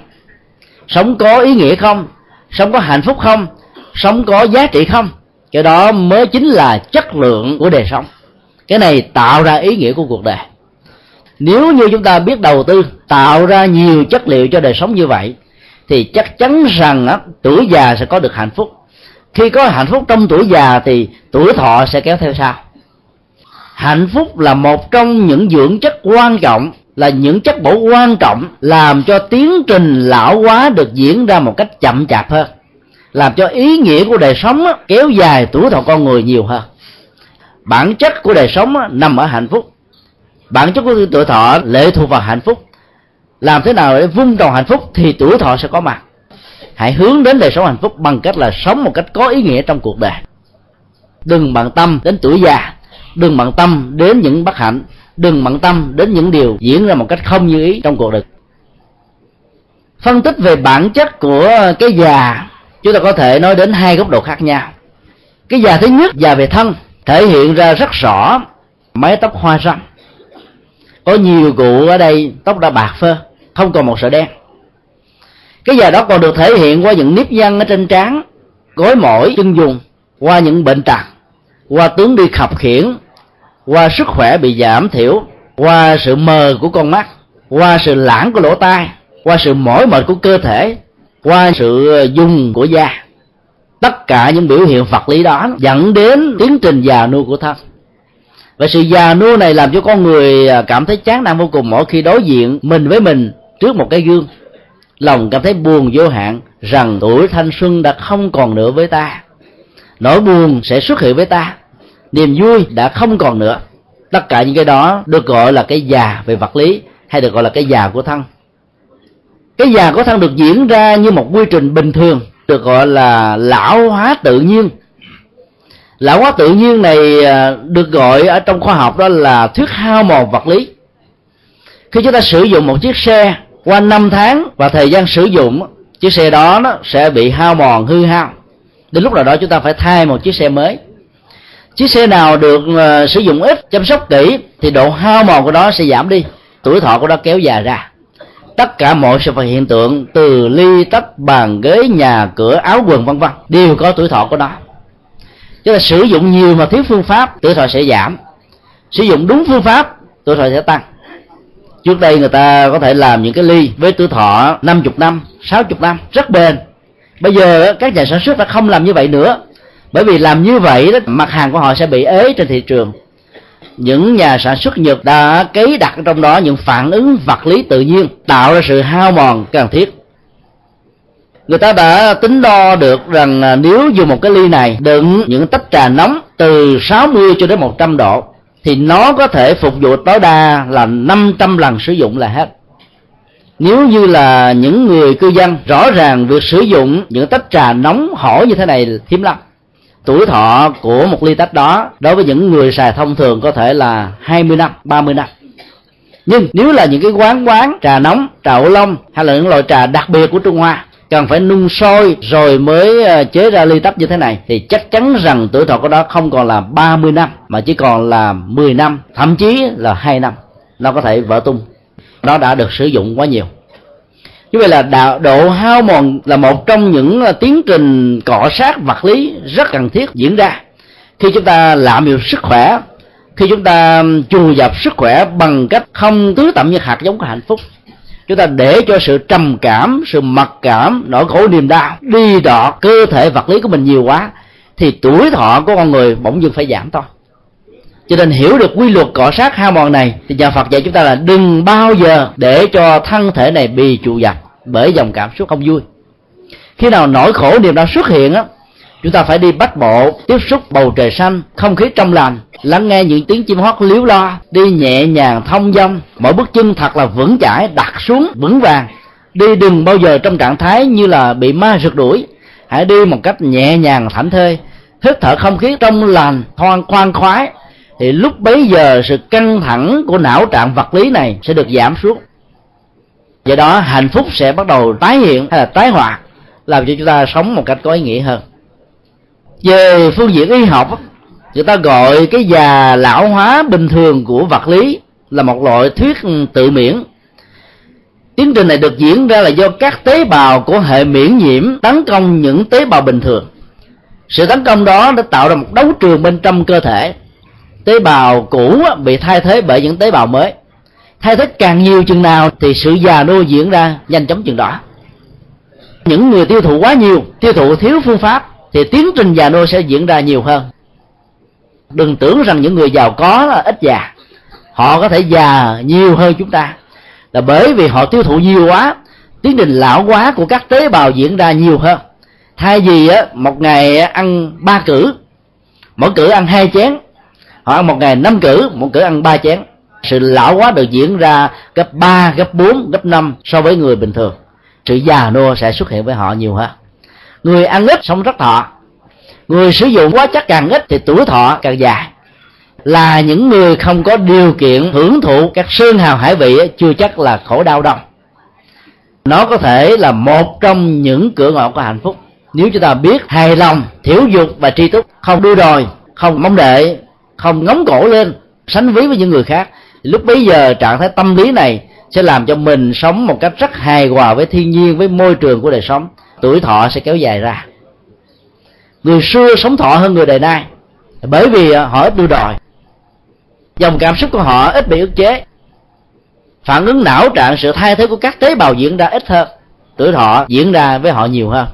Sống có ý nghĩa không? Sống có hạnh phúc không? Sống có giá trị không? Cái đó mới chính là chất lượng của đời sống. Cái này tạo ra ý nghĩa của cuộc đời nếu như chúng ta biết đầu tư tạo ra nhiều chất liệu cho đời sống như vậy thì chắc chắn rằng á, tuổi già sẽ có được hạnh phúc. Khi có hạnh phúc trong tuổi già thì tuổi thọ sẽ kéo theo sau. Hạnh phúc là một trong những dưỡng chất quan trọng là những chất bổ quan trọng làm cho tiến trình lão hóa được diễn ra một cách chậm chạp hơn làm cho ý nghĩa của đời sống kéo dài tuổi thọ con người nhiều hơn. Bản chất của đời sống nằm ở hạnh phúc bản chất của tuổi thọ lệ thuộc vào hạnh phúc. Làm thế nào để vun trồng hạnh phúc thì tuổi thọ sẽ có mặt. Hãy hướng đến đời sống hạnh phúc bằng cách là sống một cách có ý nghĩa trong cuộc đời. Đừng bận tâm đến tuổi già. Đừng bận tâm đến những bất hạnh. Đừng bận tâm đến những điều diễn ra một cách không như ý trong cuộc đời. Phân tích về bản chất của cái già, chúng ta có thể nói đến hai góc độ khác nhau. Cái già thứ nhất, già về thân, thể hiện ra rất rõ mái tóc hoa râm có nhiều cụ ở đây tóc đã bạc phơ, không còn một sợi đen. Cái già đó còn được thể hiện qua những nếp nhăn ở trên trán, gối mỏi, chân dùng, qua những bệnh tật, qua tướng đi khập khiển, qua sức khỏe bị giảm thiểu, qua sự mờ của con mắt, qua sự lãng của lỗ tai, qua sự mỏi mệt của cơ thể, qua sự dùng của da. Tất cả những biểu hiện vật lý đó dẫn đến tiến trình già nua của thân và sự già nua này làm cho con người à, cảm thấy chán nản vô cùng mỗi khi đối diện mình với mình trước một cái gương. Lòng cảm thấy buồn vô hạn, rằng tuổi thanh xuân đã không còn nữa với ta. Nỗi buồn sẽ xuất hiện với ta, niềm vui đã không còn nữa. Tất cả những cái đó được gọi là cái già về vật lý, hay được gọi là cái già của thân. Cái già của thân được diễn ra như một quy trình bình thường, được gọi là lão hóa tự nhiên lão hóa tự nhiên này à, được gọi ở trong khoa học đó là thuyết hao mòn vật lý. Khi chúng ta sử dụng một chiếc xe qua năm tháng và thời gian sử dụng, chiếc xe đó nó sẽ bị hao mòn hư hao. Đến lúc nào đó chúng ta phải thay một chiếc xe mới. Chiếc xe nào được à, sử dụng ít, chăm sóc kỹ thì độ hao mòn của nó sẽ giảm đi, tuổi thọ của nó kéo dài ra. Tất cả mọi sự vật hiện tượng từ ly tách, bàn ghế, nhà cửa, áo quần, vân vân, đều có tuổi thọ của nó tức là sử dụng nhiều mà thiếu phương pháp, tuổi thọ sẽ giảm. Sử dụng đúng phương pháp, tuổi thọ sẽ tăng. Trước đây người ta có thể làm những cái ly với tuổi thọ 50 năm 60 năm, rất bền. Bây giờ các nhà sản xuất đã không làm như vậy nữa. Bởi vì làm như vậy đó, mặt hàng của họ sẽ bị ế trên thị trường. Những nhà sản xuất nhật đã cấy đặt trong đó những phản ứng vật lý tự nhiên, tạo ra sự hao mòn cần thiết người ta đã tính đo được rằng à, nếu dùng một cái ly này đựng những tách trà nóng từ 60 cho đến 100 độ, thì nó có thể phục vụ tối đa là 500 lần sử dụng là hết. Nếu như là những người cư dân rõ ràng việc sử dụng những tách trà nóng hổi như thế này hiếm lắm. Tuổi thọ của một ly tách đó đối với những người xài thông thường có thể là 20 năm 30 năm. Nhưng nếu là những cái quán quán trà nóng, trà ô long hay là những loại trà đặc biệt của trung hoa cần phải nung sôi rồi mới ờ, chế ra ly tách như thế này. Thì chắc chắn rằng tuổi thọ của đó không còn là 30 năm, mà chỉ còn là 10 năm, thậm chí là hai năm. Nó có thể vỡ tung. Nó đã được sử dụng quá nhiều. Như vậy là độ hao mòn là một trong những ờ, tiến trình cọ sát vật lý rất cần thiết diễn ra. Khi chúng ta lạm dụng sức khỏe, khi chúng ta chù dập sức khỏe bằng cách không tứ tậm như hạt giống của hạnh phúc chúng ta để cho sự trầm cảm, sự mặc cảm, nỗi khổ niềm đau đi đọt cơ thể vật lý của mình nhiều quá, thì tuổi thọ của con người bỗng dưng phải giảm thôi cho nên hiểu được quy luật cọ sát hao mòn này, thì nhà phật dạy chúng ta là đừng bao giờ để cho thân thể này bị trụ dập bởi dòng cảm xúc không vui. Khi nào nỗi khổ niềm đau xuất hiện á chúng ta phải đi bắt bộ, tiếp xúc bầu trời xanh, không khí trong lành, lắng nghe những tiếng chim hót líu lo, đi nhẹ nhàng thông dong. Mỗi bước chân thật là vững chãi, đặt xuống, vững vàng. Đi đừng bao giờ trong trạng thái như là bị ma rượt đuổi. Hãy đi một cách nhẹ nhàng, thảnh thơi. Hít thở không khí trong lành, thoang khoan khoái. Thì lúc bấy giờ, sự căng thẳng của não trạng vật lý này sẽ được giảm xuống. Do đó, hạnh phúc sẽ bắt đầu tái hiện hay là tái hoạt, làm cho chúng ta sống một cách có ý nghĩa hơn về phương diện y học người ta gọi cái già lão hóa bình thường của vật lý là một loại thuyết tự miễn. Tiến trình này được diễn ra là do các tế bào của hệ miễn nhiễm tấn công những tế bào bình thường. Sự tấn công đó đã tạo ra một đấu trường bên trong cơ thể. Tế bào cũ bị thay thế bởi những tế bào mới. Thay thế càng nhiều chừng nào thì sự già nua diễn ra nhanh chóng chừng đó. Những người tiêu thụ quá nhiều, tiêu thụ thiếu phương pháp thì tiến trình già nua sẽ diễn ra nhiều hơn. Đừng tưởng rằng những người giàu có là ít già. Họ có thể già nhiều hơn chúng ta. Là bởi vì họ tiêu thụ nhiều quá tiến trình lão hóa của các tế bào diễn ra nhiều hơn. Thay vì á, một ngày ăn ba cử mỗi cử ăn hai chén họ ăn một ngày năm cử một cử ăn ba chén. Sự lão hóa được diễn ra gấp 3, gấp 4, gấp 5 so với người bình thường. Sự già nua sẽ xuất hiện với họ nhiều hơn người ăn ít sống rất thọ. Người sử dụng quá chất càng ít thì tuổi thọ càng dài là những người không có điều kiện hưởng thụ các sơn hào hải vị chưa chắc là khổ đau đâu. Nó có thể là một trong những cửa ngõ của hạnh phúc. Nếu chúng ta biết hài lòng thiếu dục và tri túc không đua đòi, không mong đợi, không ngóng cổ lên, sánh ví với những người khác, lúc bấy giờ trạng thái tâm lý này sẽ làm cho mình sống một cách rất hài hòa với thiên nhiên, với môi trường của đời sống tuổi thọ sẽ kéo dài ra. Người xưa sống thọ hơn người đời nay. Bởi vì à, họ ít đua đòi. Dòng cảm xúc của họ ít bị ức chế. Phản ứng não trạng, sự thay thế của các tế bào diễn ra ít hơn. Tuổi thọ diễn ra với họ nhiều hơn.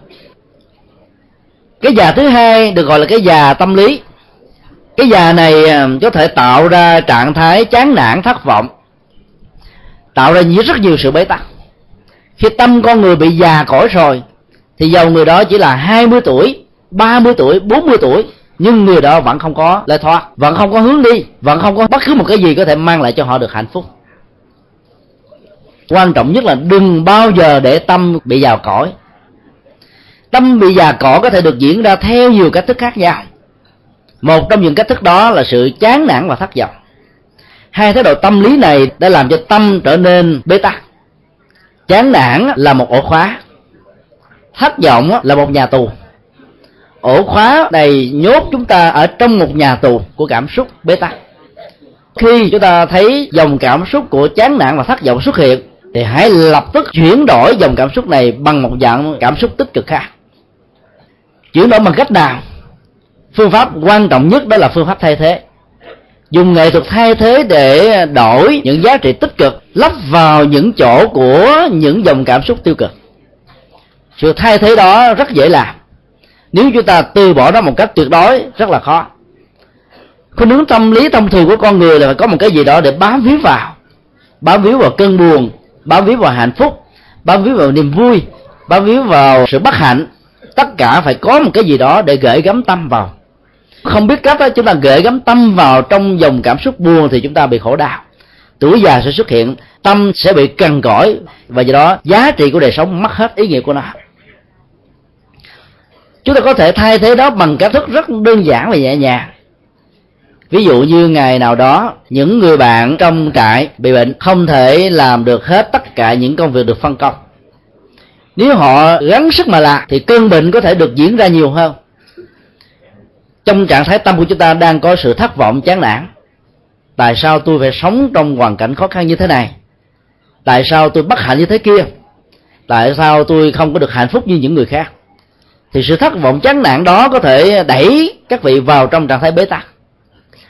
Cái già thứ hai được gọi là cái già tâm lý. Cái già này à, có thể tạo ra trạng thái chán nản, thất vọng. Tạo ra rất nhiều sự bế tắc. Khi tâm con người bị già cỗi rồi thì dầu người đó chỉ là 20 tuổi 30 tuổi 40 tuổi. Nhưng người đó vẫn không có lời thoát, vẫn không có hướng đi, vẫn không có bất cứ một cái gì có thể mang lại cho họ được hạnh phúc. Quan trọng nhất là đừng bao giờ để tâm bị già cõi. Tâm bị già cỏ có thể được diễn ra theo nhiều cách thức khác nhau. Một trong những cách thức đó là sự chán nản và thất vọng. Hai thái độ tâm lý này đã làm cho tâm trở nên bế tắc. Chán nản là một ổ khóa thất vọng là một nhà tù. Ổ khóa này nhốt chúng ta ở trong một nhà tù của cảm xúc bế tắc khi chúng ta thấy dòng cảm xúc của chán nản và thất vọng xuất hiện, thì hãy lập tức chuyển đổi dòng cảm xúc này bằng một dạng cảm xúc tích cực khác. Chuyển đổi bằng cách nào? Phương pháp quan trọng nhất đó là phương pháp thay thế. Dùng nghệ thuật thay thế để đổi những giá trị tích cực lắp vào những chỗ của những dòng cảm xúc tiêu cực sự thay thế đó rất dễ làm. Nếu chúng ta từ bỏ nó một cách tuyệt đối, rất là khó. Khuynh hướng tâm lý thông thường của con người là phải có một cái gì đó để bám víu vào. Bám víu vào cơn buồn, bám víu vào hạnh phúc, bám víu vào niềm vui, bám víu vào sự bất hạnh. Tất cả phải có một cái gì đó để gửi gắm tâm vào. Không biết cách đó chúng ta gửi gắm tâm vào trong dòng cảm xúc buồn thì chúng ta bị khổ đau. Tuổi già sẽ xuất hiện, tâm sẽ bị cằn cõi và do đó giá trị của đời sống mất hết ý nghĩa của nó chúng ta có thể thay thế đó bằng cách thức rất đơn giản và nhẹ nhàng. Ví dụ như ngày nào đó, những người bạn trong trại bị bệnh không thể làm được hết tất cả những công việc được phân công. Nếu họ gắng sức mà làm, thì cơn bệnh có thể được diễn ra nhiều hơn. Trong trạng thái tâm của chúng ta đang có sự thất vọng, chán nản. Tại sao tôi phải sống trong hoàn cảnh khó khăn như thế này? Tại sao tôi bất hạnh như thế kia? Tại sao tôi không có được hạnh phúc như những người khác? Thì sự thất vọng chán nản đó có thể đẩy các vị vào trong trạng thái bế tắc.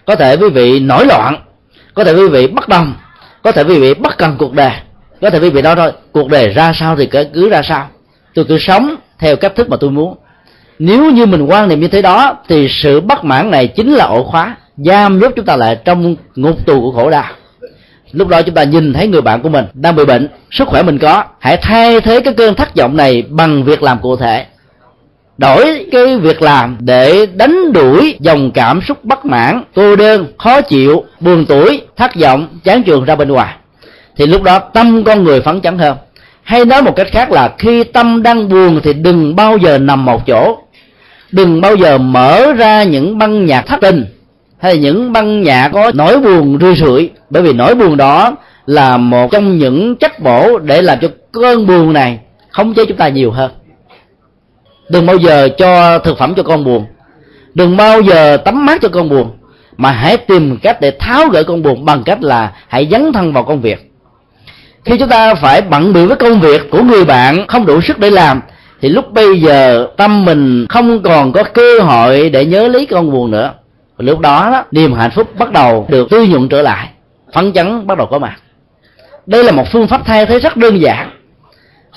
Có thể quý vị nổi loạn, có thể quý vị bất đồng, có thể quý vị bất cần cuộc đời, có thể quý vị nói thôi, cuộc đời ra sao thì cứ ra sao. Tôi cứ sống theo cách thức mà tôi muốn. Nếu như mình quan niệm như thế đó, thì sự bất mãn này chính là ổ khóa, giam nhốt chúng ta lại trong ngục tù của khổ đau. Lúc đó chúng ta nhìn thấy người bạn của mình đang bị bệnh, sức khỏe mình có, hãy thay thế cái cơn thất vọng này bằng việc làm cụ thể đổi cái việc làm để đánh đuổi dòng cảm xúc bất mãn, cô đơn, khó chịu, buồn tuổi thất vọng, chán trường ra bên ngoài. Thì lúc đó tâm con người phấn chấn hơn. Hay nói một cách khác là khi tâm đang buồn thì đừng bao giờ nằm một chỗ. Đừng bao giờ mở ra những băng nhạc thất tình hay những băng nhạc có nỗi buồn rươi rượi. Bởi vì nỗi buồn đó là một trong những chất bổ để làm cho cơn buồn này không chế chúng ta nhiều hơn đừng bao giờ cho thực phẩm cho con buồn. Đừng bao giờ tắm mát cho con buồn. Mà hãy tìm cách để tháo gỡ con buồn bằng cách là hãy dấn thân vào công việc. Khi chúng ta phải bận bịu với công việc của người bạn không đủ sức để làm thì lúc bây giờ tâm mình không còn có cơ hội để nhớ lý con buồn nữa. Lúc đó, đó niềm hạnh phúc bắt đầu được tư nhuận trở lại. Phấn chấn bắt đầu có mặt. Đây là một phương pháp thay thế rất đơn giản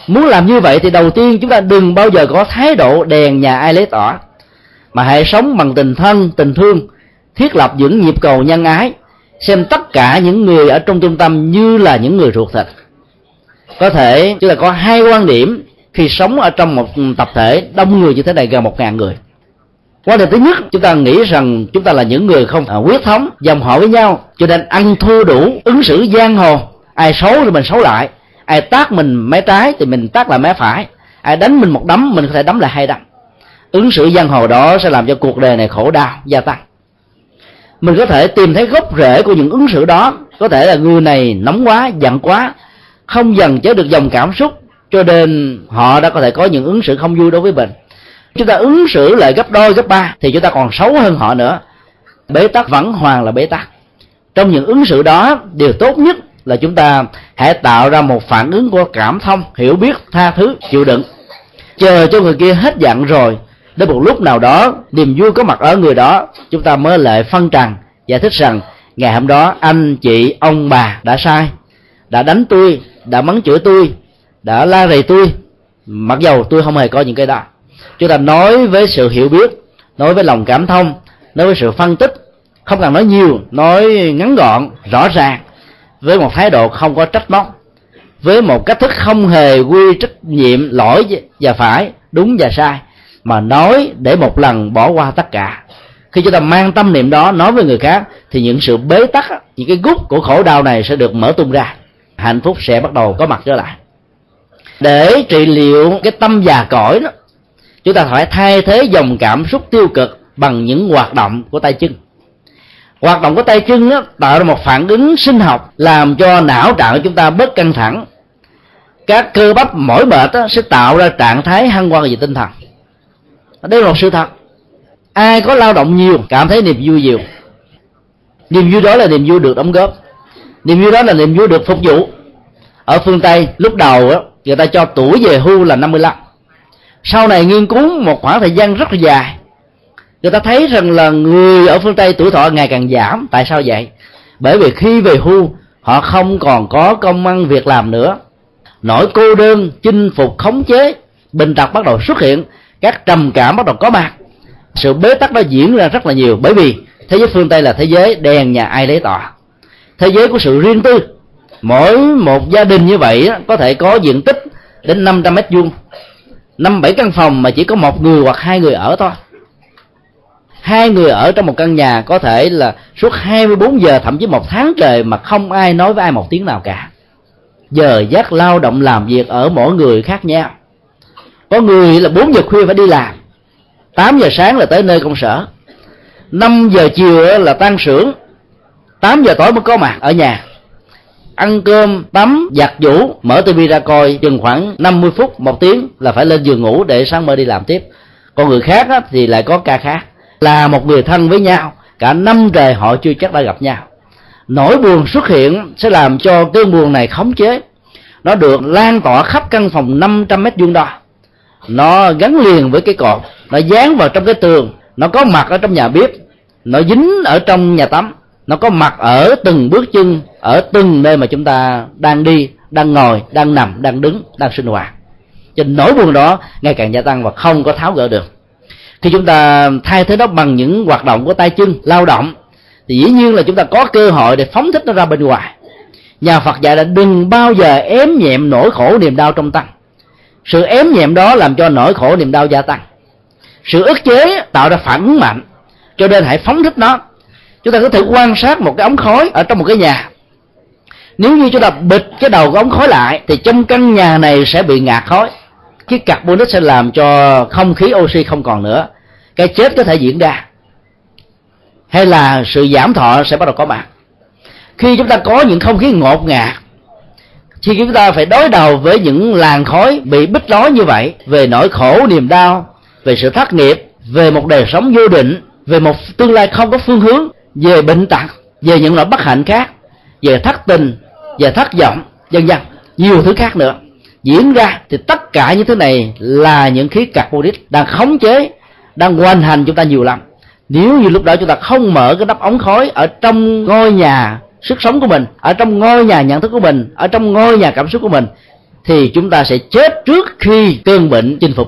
muốn làm như vậy thì đầu tiên chúng ta đừng bao giờ có thái độ đèn nhà ai lấy tỏ mà hãy sống bằng tình thân, tình thương, thiết lập những nhịp cầu nhân ái, xem tất cả những người ở trong trung tâm như là những người ruột thịt. Có thể chúng ta có hai quan điểm khi sống ở trong một tập thể đông người như thế này gần một ngàn người. Quan điểm thứ nhất, chúng ta nghĩ rằng chúng ta là những người không quyết thống, dòng họ với nhau, cho nên ăn thua đủ, ứng xử giang hồ, ai xấu thì mình xấu lại ai tác mình mé trái thì mình tác lại mé phải. Ai đánh mình một đấm, mình có thể đấm lại hai đấm. Ứng xử giang hồ đó sẽ làm cho cuộc đời này khổ đau, gia tăng. Mình có thể tìm thấy gốc rễ của những ứng xử đó. Có thể là người này nóng quá, giận quá, không dần chế được dòng cảm xúc. Cho nên họ đã có thể có những ứng xử không vui đối với mình. Chúng ta ứng xử lại gấp đôi, gấp ba thì chúng ta còn xấu hơn họ nữa. Bế tắc vẫn hoàn là bế tắc. Trong những ứng xử đó, điều tốt nhất là chúng ta hãy tạo ra một phản ứng của cảm thông, hiểu biết, tha thứ, chịu đựng. Chờ cho người kia hết giận rồi, đến một lúc nào đó, niềm vui có mặt ở người đó, chúng ta mới lại phân trần, giải thích rằng, ngày hôm đó, anh, chị, ông, bà đã sai, đã đánh tôi, đã mắng chửi tôi, đã la rầy tôi. Mặc dầu tôi không hề có những cái đó. Chúng ta nói với sự hiểu biết, nói với lòng cảm thông, nói với sự phân tích, không cần nói nhiều, nói ngắn gọn, rõ ràng với một thái độ không có trách móc, với một cách thức không hề quy trách nhiệm lỗi và phải, đúng và sai, mà nói để một lần bỏ qua tất cả. Khi chúng ta mang tâm niệm đó nói với người khác, thì những sự bế tắc, những cái gút của khổ đau này sẽ được mở tung ra. Hạnh phúc sẽ bắt đầu có mặt trở lại. Để trị liệu cái tâm già cõi đó, chúng ta phải thay thế dòng cảm xúc tiêu cực bằng những hoạt động của tay chân hoạt động của tay chân á, tạo ra một phản ứng sinh học làm cho não trạng của chúng ta bớt căng thẳng. Các cơ bắp mỏi mệt á, sẽ tạo ra trạng thái hăng quan về tinh thần. Đây là một sự thật. Ai có lao động nhiều cảm thấy niềm vui nhiều. Niềm vui đó là niềm vui được đóng góp. Niềm vui đó là niềm vui được phục vụ. Ở phương tây lúc đầu á, người ta cho tuổi về hưu là 55 sau này nghiên cứu một khoảng thời gian rất là dài người ta thấy rằng là người ở phương tây tuổi thọ ngày càng giảm. Tại sao vậy? Bởi vì khi về hưu, họ không còn có công ăn việc làm nữa. Nỗi cô đơn, chinh phục, khống chế, bệnh tật bắt đầu xuất hiện. Các trầm cảm bắt đầu có mặt. Sự bế tắc nó diễn ra rất là nhiều. Bởi vì thế giới phương tây là thế giới đèn nhà ai lấy tòa. Thế giới của sự riêng tư. Mỗi một gia đình như vậy có thể có diện tích đến 500 mét vuông. Năm bảy căn phòng mà chỉ có một người hoặc hai người ở thôi hai người ở trong một căn nhà có thể là suốt 24 giờ thậm chí một tháng trời mà không ai nói với ai một tiếng nào cả. Giờ giấc lao động làm việc ở mỗi người khác nhau. Có người là 4 giờ khuya phải đi làm 8 giờ sáng là tới nơi công sở 5 giờ chiều là tan sưởng, 8 giờ tối mới có mặt ở nhà. Ăn cơm tắm giặt giũ mở tivi ra coi chừng khoảng 50 phút một tiếng là phải lên giường ngủ để sáng mơ đi làm tiếp. Còn người khác thì lại có ca khác là một người thân với nhau. Cả năm trời họ chưa chắc đã gặp nhau. Nỗi buồn xuất hiện sẽ làm cho cơn buồn này khống chế. Nó được lan tỏa khắp căn phòng 500 mét vuông đó. Nó gắn liền với cái cột. Nó dán vào trong cái tường. Nó có mặt ở trong nhà bếp. Nó dính ở trong nhà tắm. Nó có mặt ở từng bước chân, ở từng nơi mà chúng ta đang đi, đang ngồi, đang nằm, đang đứng, đang sinh hoạt. Cho nỗi buồn đó ngày càng gia tăng và không có tháo gỡ được khi chúng ta thay thế nó bằng những hoạt động của tay chân, lao động. Thì dĩ nhiên là chúng ta có cơ hội để phóng thích nó ra bên ngoài. Nhà phật dạy là đừng bao giờ ém nhẹm nỗi khổ niềm đau trong tăng. Sự ém nhẹm đó làm cho nỗi khổ niềm đau gia tăng. Sự ức chế tạo ra phản ứng mạnh. Cho nên hãy phóng thích nó. Chúng ta có thể quan sát một cái ống khói ở trong một cái nhà. Nếu như chúng ta bịt cái đầu của ống khói lại, thì trong căn nhà này sẽ bị ngạt khói cái carbonic sẽ làm cho không khí oxy không còn nữa. Cái chết có thể diễn ra. Hay là sự giảm thọ sẽ bắt đầu có mặt. Khi chúng ta có những không khí ngột ngạt, khi chúng ta phải đối đầu với những làn khói bị bích lói như vậy, về nỗi khổ, niềm đau, về sự thất nghiệp, về một đời sống vô định, về một tương lai không có phương hướng, về bệnh tật, về những nỗi bất hạnh khác, về thất tình, về thất vọng, vân vân. Nhiều thứ khác nữa diễn ra thì tất cả những thứ này là những khí carbonic đang khống chế, đang hoàn hành chúng ta nhiều lắm. Nếu như lúc đó chúng ta không mở cái nắp ống khói ở trong ngôi nhà sức sống của mình, ở trong ngôi nhà nhận thức của mình, ở trong ngôi nhà cảm xúc của mình, thì chúng ta sẽ chết trước khi cơn bệnh chinh phục.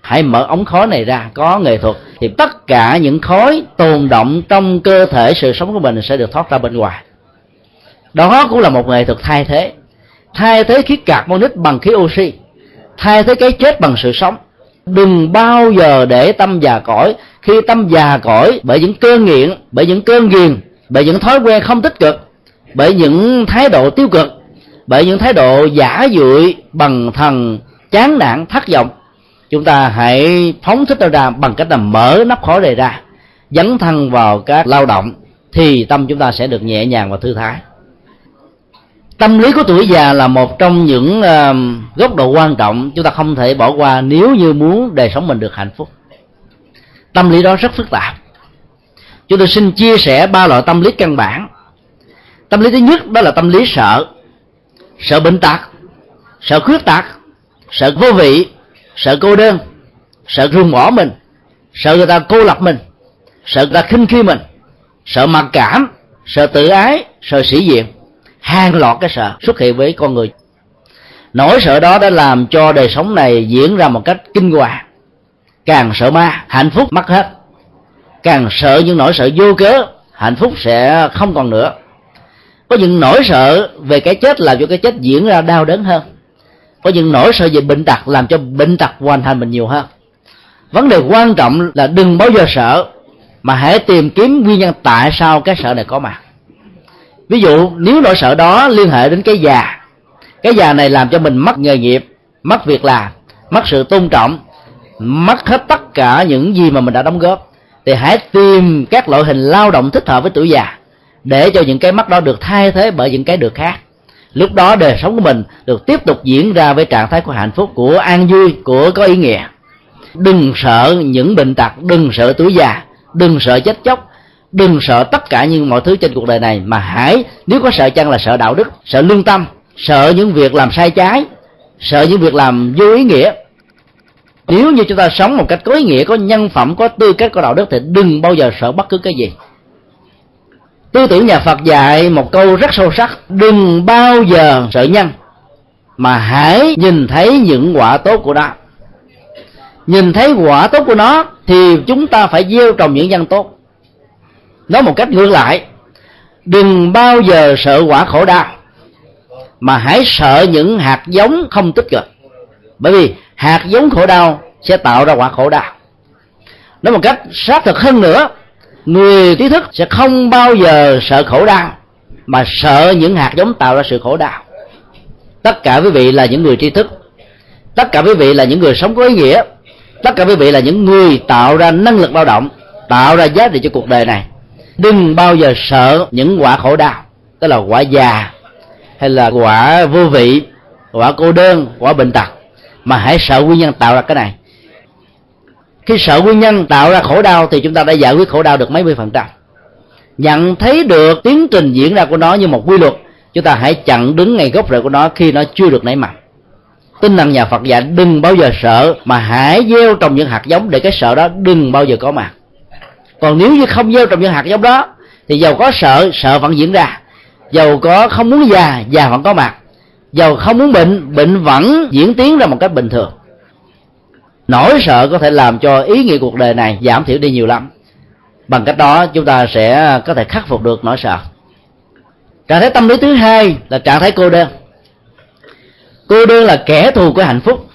Hãy mở ống khói này ra, có nghệ thuật. Thì tất cả những khói tồn động trong cơ thể sự sống của mình sẽ được thoát ra bên ngoài. Đó cũng là một nghệ thuật thay thế thay thế khí carbonic bằng khí oxy, thay thế cái chết bằng sự sống. Đừng bao giờ để tâm già cõi. Khi tâm già cõi, bởi những cơn nghiện, bởi những cơn ghiền, bởi những thói quen không tích cực, bởi những thái độ tiêu cực, bởi những thái độ giả dụi, bằng thần, chán nản, thất vọng, chúng ta hãy phóng thích nó ra bằng cách là mở nắp khói này ra, dấn thân vào các lao động, thì tâm chúng ta sẽ được nhẹ nhàng và thư thái tâm lý của tuổi già là một trong những uh, góc độ quan trọng chúng ta không thể bỏ qua nếu như muốn đời sống mình được hạnh phúc. Tâm lý đó rất phức tạp. Chúng tôi xin chia sẻ ba loại tâm lý căn bản. Tâm lý thứ nhất đó là tâm lý sợ. Sợ bệnh tật sợ khuyết tật sợ vô vị sợ cô đơn sợ ruồng bỏ mình sợ người ta cô lập mình sợ người ta khinh khi mình sợ mặc cảm sợ tự ái sợ sĩ diện hàng loạt cái sợ xuất hiện với con người. Nỗi sợ đó đã làm cho đời sống này diễn ra một cách kinh hoàng, càng sợ ma, hạnh phúc mất hết. Càng sợ những nỗi sợ vô cớ, hạnh phúc sẽ không còn nữa. Có những nỗi sợ về cái chết làm cho cái chết diễn ra đau đớn hơn. Có những nỗi sợ về bệnh tật làm cho bệnh tật hoàn thành mình nhiều hơn. Vấn đề quan trọng là đừng bao giờ sợ, mà hãy tìm kiếm nguyên nhân tại sao cái sợ này có mặt ví dụ, nếu nỗi sợ đó liên hệ đến cái già cái già này làm cho mình mất nghề nghiệp, mất việc làm, mất sự tôn trọng, mất hết tất cả những gì mà mình đã đóng góp, thì hãy tìm các loại hình lao động thích hợp với tuổi già để cho những cái mắt đó được thay thế bởi những cái được khác. Lúc đó đời sống của mình được tiếp tục diễn ra với trạng thái của hạnh phúc, của an vui, của có ý nghĩa. Đừng sợ những bệnh tật, đừng sợ tuổi già, đừng sợ chết chóc đừng sợ tất cả những mọi thứ trên cuộc đời này, mà hãy, nếu có sợ chăng là sợ đạo đức, sợ lương tâm, sợ những việc làm sai trái, sợ những việc làm vô ý nghĩa. Nếu như chúng ta sống một cách có ý nghĩa, có nhân phẩm, có tư cách, có đạo đức thì đừng bao giờ sợ bất cứ cái gì. Tư tưởng nhà phật dạy một câu rất sâu sắc, đừng bao giờ sợ nhân, mà hãy nhìn thấy những quả tốt của nó. Nhìn thấy quả tốt của nó thì chúng ta phải gieo trồng những nhân tốt nói một cách ngược lại, đừng bao giờ sợ quả khổ đau, mà hãy sợ những hạt giống không tích cực. Bởi vì hạt giống khổ đau sẽ tạo ra quả khổ đau. Nói một cách xác thực hơn nữa, người trí thức sẽ không bao giờ sợ khổ đau, mà sợ những hạt giống tạo ra sự khổ đau. Tất cả quý vị là những người tri thức, tất cả quý vị là những người sống có ý nghĩa, tất cả quý vị là những người tạo ra năng lực lao động, tạo ra giá trị cho cuộc đời này đừng bao giờ sợ những quả khổ đau, tức là quả già, hay là quả vô vị, quả cô đơn, quả bệnh tật. Mà hãy sợ nguyên nhân tạo ra cái này. Khi sợ nguyên nhân tạo ra khổ đau thì chúng ta đã giải quyết khổ đau được mấy mươi phần trăm. Nhận thấy được tiến trình diễn ra của nó như một quy luật, chúng ta hãy chặn đứng ngay gốc rễ của nó khi nó chưa được nảy mầm. Tinh thần nhà phật dạy, đừng bao giờ sợ, mà hãy gieo trồng những hạt giống để cái sợ đó đừng bao giờ có mặt còn nếu như không gieo trồng những hạt giống đó, thì giàu có sợ sợ vẫn diễn ra. Giàu có không muốn già già vẫn có mặt. Giàu không muốn bệnh bệnh vẫn diễn tiến ra một cách bình thường. Nỗi sợ có thể làm cho ý nghĩa cuộc đời này giảm thiểu đi nhiều lắm. Bằng cách đó, chúng ta sẽ có thể khắc phục được nỗi sợ. Trạng thái tâm lý thứ hai là trạng thái cô đơn. Cô đơn là kẻ thù của hạnh phúc.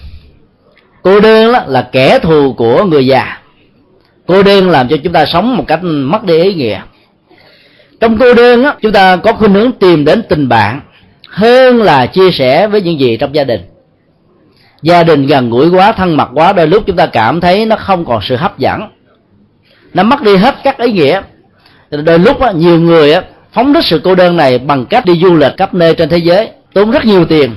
Cô đơn là kẻ thù của người già cô đơn làm cho chúng ta sống một cách mất đi ý nghĩa. Trong cô đơn á, chúng ta có khuynh hướng tìm đến tình bạn hơn là chia sẻ với những gì trong gia đình. Gia đình gần gũi quá thân mật quá đôi lúc chúng ta cảm thấy nó không còn sự hấp dẫn. Nó mất đi hết các ý nghĩa. Đôi lúc á, nhiều người á, phóng thích sự cô đơn này bằng cách đi du lịch khắp nơi trên thế giới tốn rất nhiều tiền.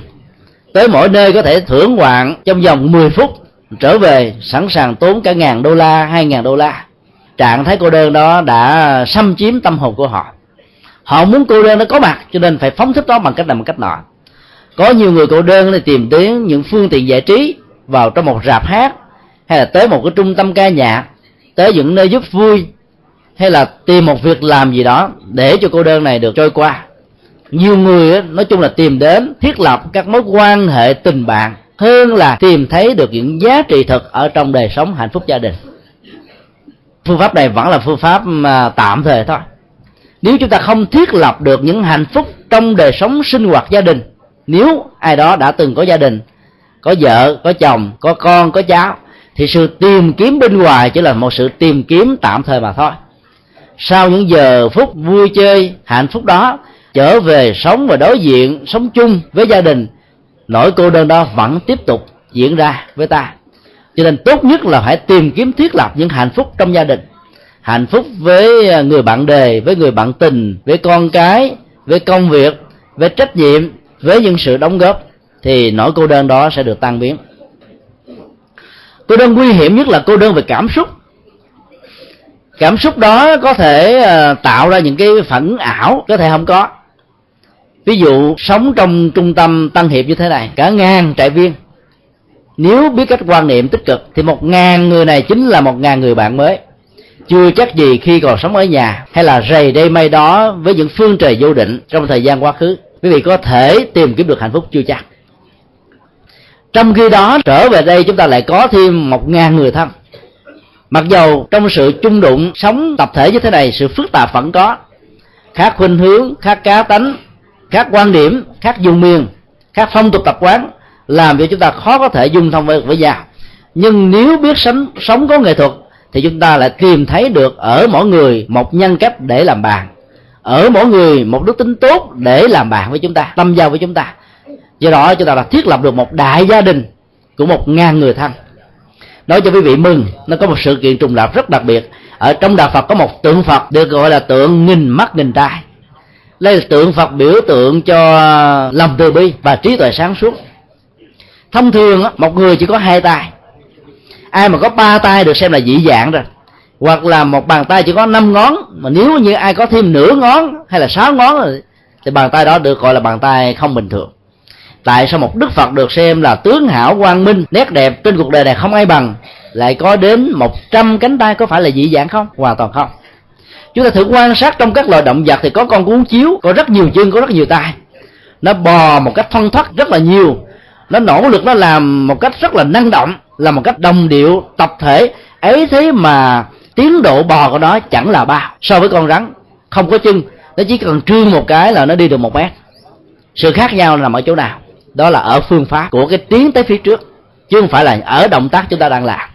Tới mỗi nơi có thể thưởng ngoạn trong vòng 10 phút trở về, sẵn sàng tốn cả ngàn đô la, hai ngàn đô la. Trạng thái cô đơn đó đã xâm chiếm tâm hồn của họ. Họ muốn cô đơn nó có mặt, cho nên phải phóng thích đó bằng cách này, bằng cách nọ. Có nhiều người cô đơn thì tìm đến những phương tiện giải trí, vào trong một rạp hát, hay là tới một cái trung tâm ca nhạc, tới những nơi giúp vui, hay là tìm một việc làm gì đó để cho cô đơn này được trôi qua. Nhiều người nói chung là tìm đến thiết lập các mối quan hệ tình bạn hơn là tìm thấy được những giá trị thực ở trong đời sống hạnh phúc gia đình. Phương pháp này vẫn là phương pháp à, tạm thời thôi. Nếu chúng ta không thiết lập được những hạnh phúc trong đời sống sinh hoạt gia đình, nếu ai đó đã từng có gia đình, có vợ, có chồng, có con, có cháu, thì sự tìm kiếm bên ngoài chỉ là một sự tìm kiếm tạm thời mà thôi. Sau những giờ phút vui chơi, hạnh phúc đó, trở về sống và đối diện, sống chung với gia đình nỗi cô đơn đó vẫn tiếp tục diễn ra với ta. Cho nên tốt nhất là phải tìm kiếm thiết lập những hạnh phúc trong gia đình. Hạnh phúc với à, người bạn đề với người bạn tình, với con cái, với công việc, với trách nhiệm, với những sự đóng góp thì nỗi cô đơn đó sẽ được tan biến. Cô đơn nguy hiểm nhất là cô đơn về cảm xúc. Cảm xúc đó có thể à, tạo ra những cái phản ảo, có thể không có ví dụ, sống trong trung tâm tăng hiệp như thế này, cả ngàn trại viên. Nếu biết cách quan niệm tích cực, thì một ngàn người này chính là một ngàn người bạn mới. Chưa chắc gì khi còn sống ở nhà, hay là rầy đây may đó với những phương trời vô định trong thời gian quá khứ. Quý vị có thể tìm kiếm được hạnh phúc chưa chắc? Trong khi đó, trở về đây chúng ta lại có thêm một ngàn người thân. Mặc dầu trong sự chung đụng, sống tập thể như thế này, sự phức tạp vẫn có. Khác khuynh hướng, khác cá tánh khác quan điểm khác dùng miền khác phong tục tập quán làm cho chúng ta khó có thể dung thông với, với nhau. Nhưng nếu biết sống sống có nghệ thuật thì chúng ta lại tìm thấy được ở mỗi người một nhân cách để làm bạn. Ở mỗi người một đức tính tốt để làm bạn với chúng ta tâm giao với chúng ta. Do đó chúng ta đã thiết lập được một đại gia đình của một ngàn người thân. Nói cho quý vị mừng nó có một sự kiện trùng lập rất đặc biệt. Ở trong đạo phật có một tượng phật được gọi là tượng nghìn mắt nghìn tai đây là tượng phật biểu tượng cho lòng từ bi và trí tuệ sáng suốt. Thông thường một người chỉ có hai tay. Ai mà có ba tay được xem là dị dạng rồi. Hoặc là một bàn tay chỉ có năm ngón. Mà nếu như ai có thêm nửa ngón hay là sáu ngón rồi, thì bàn tay đó được gọi là bàn tay không bình thường. Tại sao một đức phật được xem là tướng hảo, quang minh, nét đẹp, trên cuộc đời này không ai bằng? Lại có đến một trăm cánh tay có phải là dị dạng không? Hoàn toàn không chúng ta thử quan sát trong các loài động vật thì có con cuốn chiếu, có rất nhiều chân, có rất nhiều tay. Nó bò một cách thân thoát rất là nhiều. Nó nỗ lực, nó làm một cách rất là năng động là một cách đồng điệu, tập thể. Ấy thế mà tiến độ bò của nó chẳng là bao. So với con rắn, không có chân. Nó chỉ cần trương một cái là nó đi được một mét. Sự khác nhau nằm ở chỗ nào? Đó là ở phương pháp của cái tiến tới phía trước, chứ không phải là ở động tác chúng ta đang làm.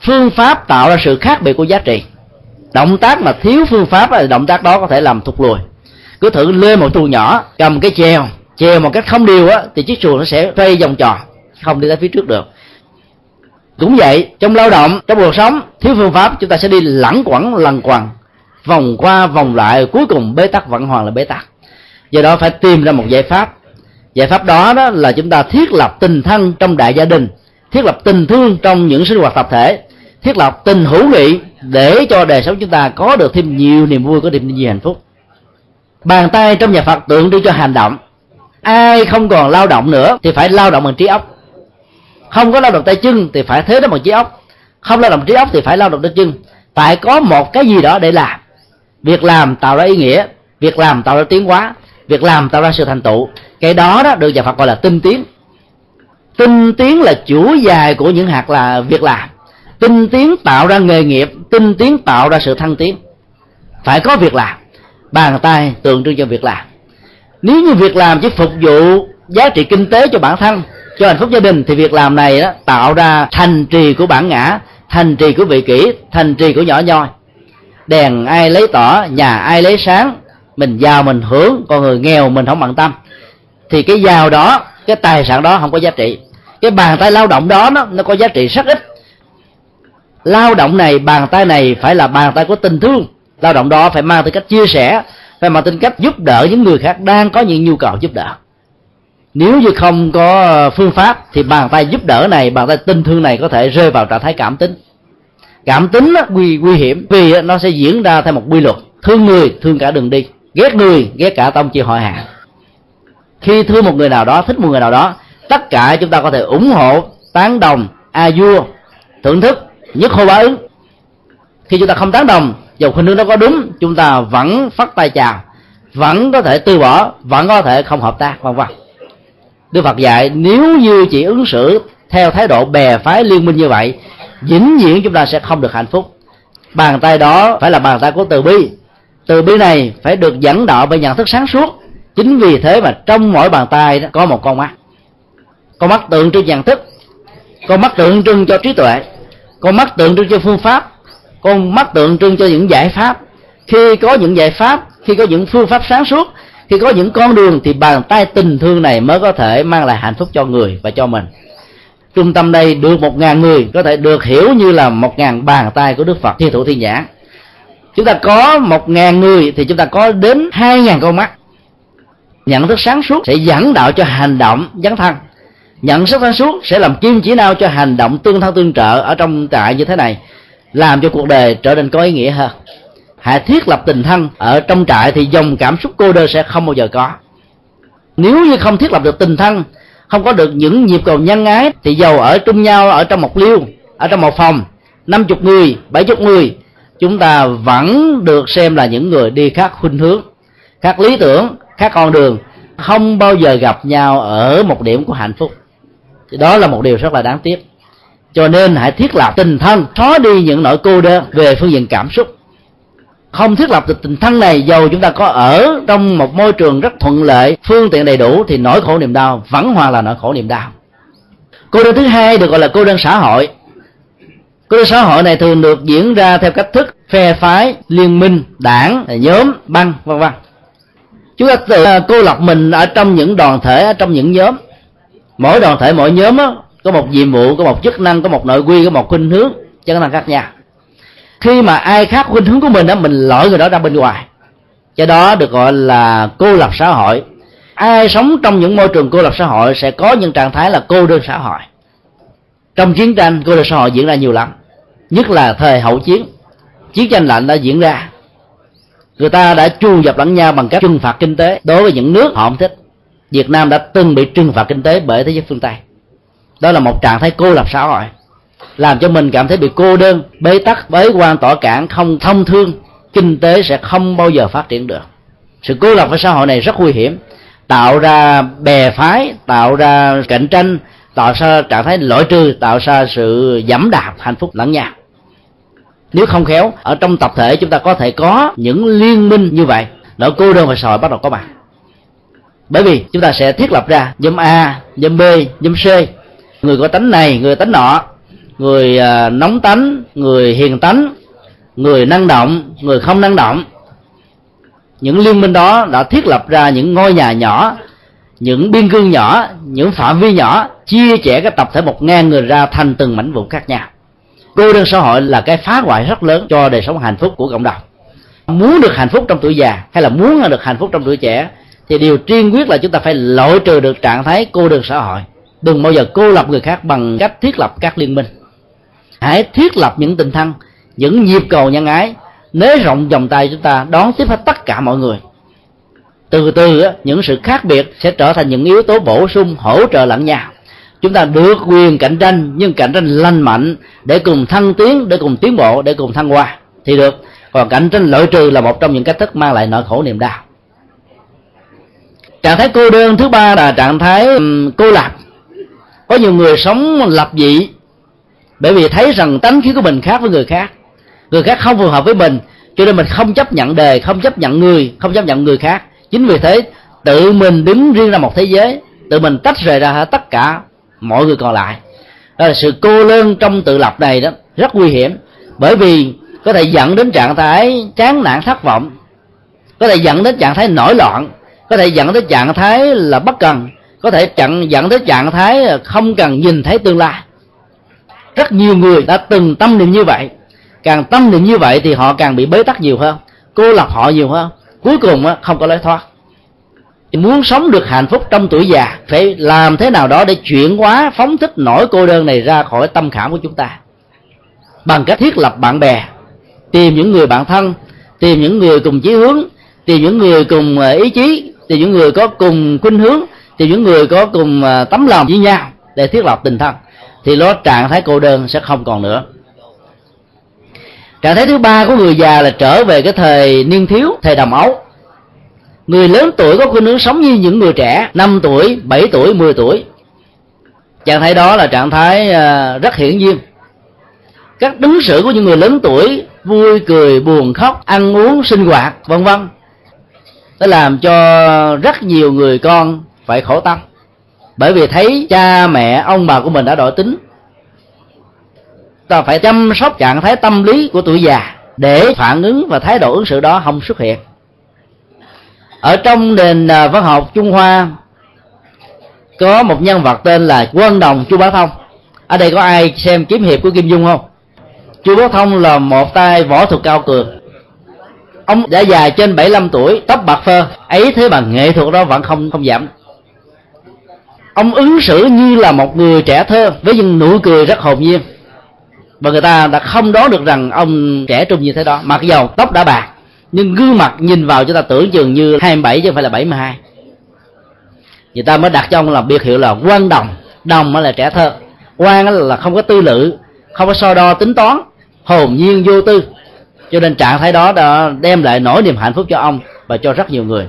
Phương pháp tạo ra sự khác biệt của giá trị động tác mà thiếu phương pháp thì động tác đó có thể làm thụt lùi. Cứ thử lên một chuồng nhỏ, cầm cái chèo chèo một cách không đều á, thì chiếc xuồng nó sẽ xoay vòng tròn, không đi tới phía trước được. Cũng vậy, trong lao động, trong cuộc sống, thiếu phương pháp, chúng ta sẽ đi lẳng quẩn lằng quằng, vòng qua, vòng lại, cuối cùng bế tắc vẫn hoàn là bế tắc. Do đó phải tìm ra một giải pháp. Giải pháp đó đó là chúng ta thiết lập tình thân trong đại gia đình, thiết lập tình thương trong những sinh hoạt tập thể thiết lập tình hữu nghị để cho đời sống chúng ta có được thêm nhiều niềm vui, có thêm nhiều hạnh phúc. Bàn tay trong nhà phật tượng trưng cho hành động. Ai không còn lao động nữa thì phải lao động bằng trí óc. Không có lao động tay chân thì phải thế đó bằng trí óc. Không lao động trí óc thì phải lao động tay chân. Phải có một cái gì đó để làm. Việc làm tạo ra ý nghĩa, việc làm tạo ra tiến hóa, việc làm tạo ra sự thành tựu. Cái đó đó được nhà phật gọi là tinh tiến. Tinh tiến là chủ dài của những hạt là việc làm tinh tiến tạo ra nghề nghiệp tinh tiến tạo ra sự thăng tiến. Phải có việc làm. Bàn tay tượng trưng cho việc làm. Nếu như việc làm chỉ phục vụ giá trị kinh tế cho bản thân cho hạnh phúc gia đình thì việc làm này đó tạo ra thành trì của bản ngã thành trì của vị kỷ thành trì của nhỏ nhoi. Đèn ai lấy tỏ nhà ai lấy sáng mình giàu mình hưởng còn người nghèo mình không bận tâm. Thì cái giàu đó cái tài sản đó không có giá trị. Cái bàn tay lao động đó nó, nó có giá trị rất ít lao động này bàn tay này phải là bàn tay của tình thương. Lao động đó phải mang tư cách chia sẻ phải mang tính cách giúp đỡ những người khác đang có những nhu cầu giúp đỡ. Nếu như không có phương pháp thì bàn tay giúp đỡ này bàn tay tình thương này có thể rơi vào trạng thái cảm tính. Cảm tính đó, nguy nguy hiểm vì nó sẽ diễn ra theo một quy luật. Thương người thương cả đường đi. Ghét người ghét cả tông chi hội hạ khi thương một người nào đó thích một người nào đó tất cả chúng ta có thể ủng hộ tán đồng a vua thưởng thức nhất hô bá ứng khi chúng ta không tán đồng dù khuynh hướng đó có đúng, chúng ta vẫn phát tay chào vẫn có thể từ bỏ, vẫn có thể không hợp tác, vân vân. Đức phật dạy, nếu như chỉ ứng xử theo thái độ bè phái liên minh như vậy, vĩnh viễn chúng ta sẽ không được hạnh phúc. Bàn tay đó phải là bàn tay của từ bi. Từ bi này phải được dẫn đạo bởi nhận thức sáng suốt. Chính vì thế mà trong mỗi bàn tay đó có một con mắt. Con mắt tượng trưng nhận thức, con mắt tượng trưng cho trí tuệ con mắt tượng trưng cho phương pháp. Con mắt tượng trưng cho những giải pháp. Khi có những giải pháp, khi có những phương pháp sáng suốt, khi có những con đường thì bàn tay tình thương này mới có thể mang lại hạnh phúc cho người và cho mình. Trung tâm đây được một ngàn người, có thể được hiểu như là một ngàn bàn tay của đức phật thiên thủ thiên nhãn. Chúng ta có một ngàn người thì chúng ta có đến hai ngàn con mắt. Nhận thức sáng suốt sẽ dẫn đạo cho hành động dấn thân nhận thức sáng suốt sẽ làm kim chỉ nào cho hành động tương thân tương trợ ở trong trại như thế này, làm cho cuộc đời trở nên có ý nghĩa hơn. Hãy thiết lập tình thân ở trong trại thì dòng cảm xúc cô đơn sẽ không bao giờ có. Nếu như không thiết lập được tình thân, không có được những nhịp cầu nhân ái thì giàu ở chung nhau ở trong một liêu, ở trong một phòng, năm chục người, bảy chục người, chúng ta vẫn được xem là những người đi khác khuynh hướng, khác lý tưởng, khác con đường, không bao giờ gặp nhau ở một điểm của hạnh phúc thì đó là một điều rất là đáng tiếc. Cho nên hãy thiết lập tình thân, xóa đi những nỗi cô đơn về phương diện cảm xúc. Không thiết lập được tình thân này, dầu chúng ta có ở trong một môi trường rất thuận lợi, phương tiện đầy đủ, thì nỗi khổ niềm đau vẫn hoàn là nỗi khổ niềm đau. Cô đơn thứ hai được gọi là cô đơn xã hội. Cô đơn xã hội này thường được diễn ra theo cách thức phe phái, liên minh, đảng, nhóm, băng, vân vân. Chúng ta tự à, cô lập mình ở trong những đoàn thể, ở trong những nhóm mỗi đoàn thể mỗi nhóm đó, có một nhiệm vụ có một chức năng có một nội quy có một khuynh hướng chức năng khác nhau. Khi mà ai khác khuynh hướng của mình đó mình lỗi người đó ra bên ngoài. Cho đó được gọi là cô lập xã hội. Ai sống trong những môi trường cô lập xã hội sẽ có những trạng thái là cô đơn xã hội. Trong chiến tranh cô đơn xã hội diễn ra nhiều lắm. Nhất là thời hậu chiến. Chiến tranh lạnh đã diễn ra. Người ta đã chu dập lẫn nhau bằng cách trừng phạt kinh tế. Đối với những nước họ không thích việt nam đã từng bị trừng phạt kinh tế bởi thế giới phương tây. Đó là một trạng thái cô lập xã hội, làm cho mình cảm thấy bị cô đơn, bế tắc, bế quan, tỏ cản, không thông thương. Kinh tế sẽ không bao giờ phát triển được. Sự cô lập với xã hội này rất nguy hiểm, tạo ra bè phái, tạo ra cạnh tranh, tạo ra trạng thái loại trừ, tạo ra sự giảm đạp hạnh phúc lẫn nhau. Nếu không khéo, ở trong tập thể chúng ta có thể có những liên minh như vậy. Nỗi cô đơn và xã hội bắt đầu có mặt bởi vì chúng ta sẽ thiết lập ra nhóm a, nhóm b, nhóm c. Người có tánh này, người tánh nọ. Người à, nóng tánh, người hiền tánh. Người năng động, người không năng động. Những liên minh đó đã thiết lập ra những ngôi nhà nhỏ, những biên cương nhỏ, những phạm vi nhỏ, chia sẻ các tập thể một ngàn người ra thành từng mảnh vụn khác nhau. Cô đơn xã hội là cái phá hoại rất lớn cho đời sống hạnh phúc của cộng đồng. Muốn được hạnh phúc trong tuổi già hay là muốn được hạnh phúc trong tuổi trẻ thì điều tiên quyết là chúng ta phải loại trừ được trạng thái cô đơn xã hội. Đừng bao giờ cô lập người khác bằng cách thiết lập các liên minh. Hãy thiết lập những tình thân những nhịp cầu nhân ái. Nới rộng vòng tay chúng ta, đón tiếp hết tất cả mọi người. Từ từ những sự khác biệt sẽ trở thành những yếu tố bổ sung, hỗ trợ lẫn nhau. Chúng ta được quyền cạnh tranh, nhưng cạnh tranh lành mạnh để cùng thăng tiến, để cùng tiến bộ, để cùng thăng hoa. Thì được. Còn cạnh tranh loại trừ là một trong những cách thức mang lại nỗi khổ niềm đau trạng thái cô đơn thứ ba là trạng thái cô lập có nhiều người sống lập dị, bởi vì thấy rằng tánh khí của mình khác với người khác. Người khác không phù hợp với mình, cho nên mình không chấp nhận đề, không chấp nhận người, không chấp nhận người khác. Chính vì thế, tự mình đứng riêng ra một thế giới, tự mình tách rời ra tất cả mọi người còn lại. Đó là sự cô đơn trong tự lập này đó, rất nguy hiểm. Bởi vì có thể dẫn đến trạng thái chán nản thất vọng, có thể dẫn đến trạng thái nổi loạn có thể dẫn tới trạng thái là bất cần. Có thể chặn dẫn tới trạng thái không cần nhìn thấy tương lai. Rất nhiều người đã từng tâm niệm như vậy. Càng tâm niệm như vậy thì họ càng bị bế tắc nhiều hơn, cô lập họ nhiều hơn. Cuối cùng không có lối thoát. Muốn sống được hạnh phúc trong tuổi già, phải làm thế nào đó để chuyển hóa, phóng thích nỗi cô đơn này ra khỏi tâm khảm của chúng ta. Bằng cách thiết lập bạn bè, tìm những người bạn thân, tìm những người cùng chí hướng, tìm những người cùng ờ, ý chí tìm những người có cùng khuynh hướng tìm những người có cùng à, tấm lòng với nhau để thiết lập tình thân, thì nó trạng thái cô đơn sẽ không còn nữa. Trạng thái thứ ba của người già là trở về cái thời niên thiếu, thời đồng ấu. Người lớn tuổi có khuynh hướng sống như những người trẻ 5 tuổi 7 tuổi 10 tuổi. Trạng thái đó là trạng thái à, rất hiển nhiên. Các đứng xử của những người lớn tuổi vui cười, buồn khóc, ăn uống, sinh hoạt, vân vân nó làm cho rất nhiều người con phải khổ tâm. Bởi vì thấy cha mẹ, ông bà của mình đã đổi tính. Ta phải chăm sóc trạng thái tâm lý của tuổi già để phản ứng và thái độ ứng xử đó không xuất hiện. Ở trong nền à, văn học trung hoa, có một nhân vật tên là quân đồng chu bá thông. Ở đây có ai xem kiếm hiệp của kim dung không? Chu bá thông là một tay võ thuật cao cường ông đã già trên 75 tuổi, tóc bạc phơ, ấy thế mà nghệ thuật đó vẫn không không giảm. Ông ứng xử như là một người trẻ thơ với những nụ cười rất hồn nhiên. Và người ta đã không đoán được rằng ông trẻ trung như thế đó. Mặc dầu tóc đã bạc, nhưng gương mặt nhìn vào chúng ta tưởng chừng như 27 chứ không phải là 72 người ta mới đặt cho ông là biệt hiệu là quan đồng. Đồng là trẻ thơ. Quan là không có tư lự, không có so đo tính toán, hồn nhiên vô tư cho nên trạng thái đó đã đem lại nỗi niềm hạnh phúc cho ông và cho rất nhiều người.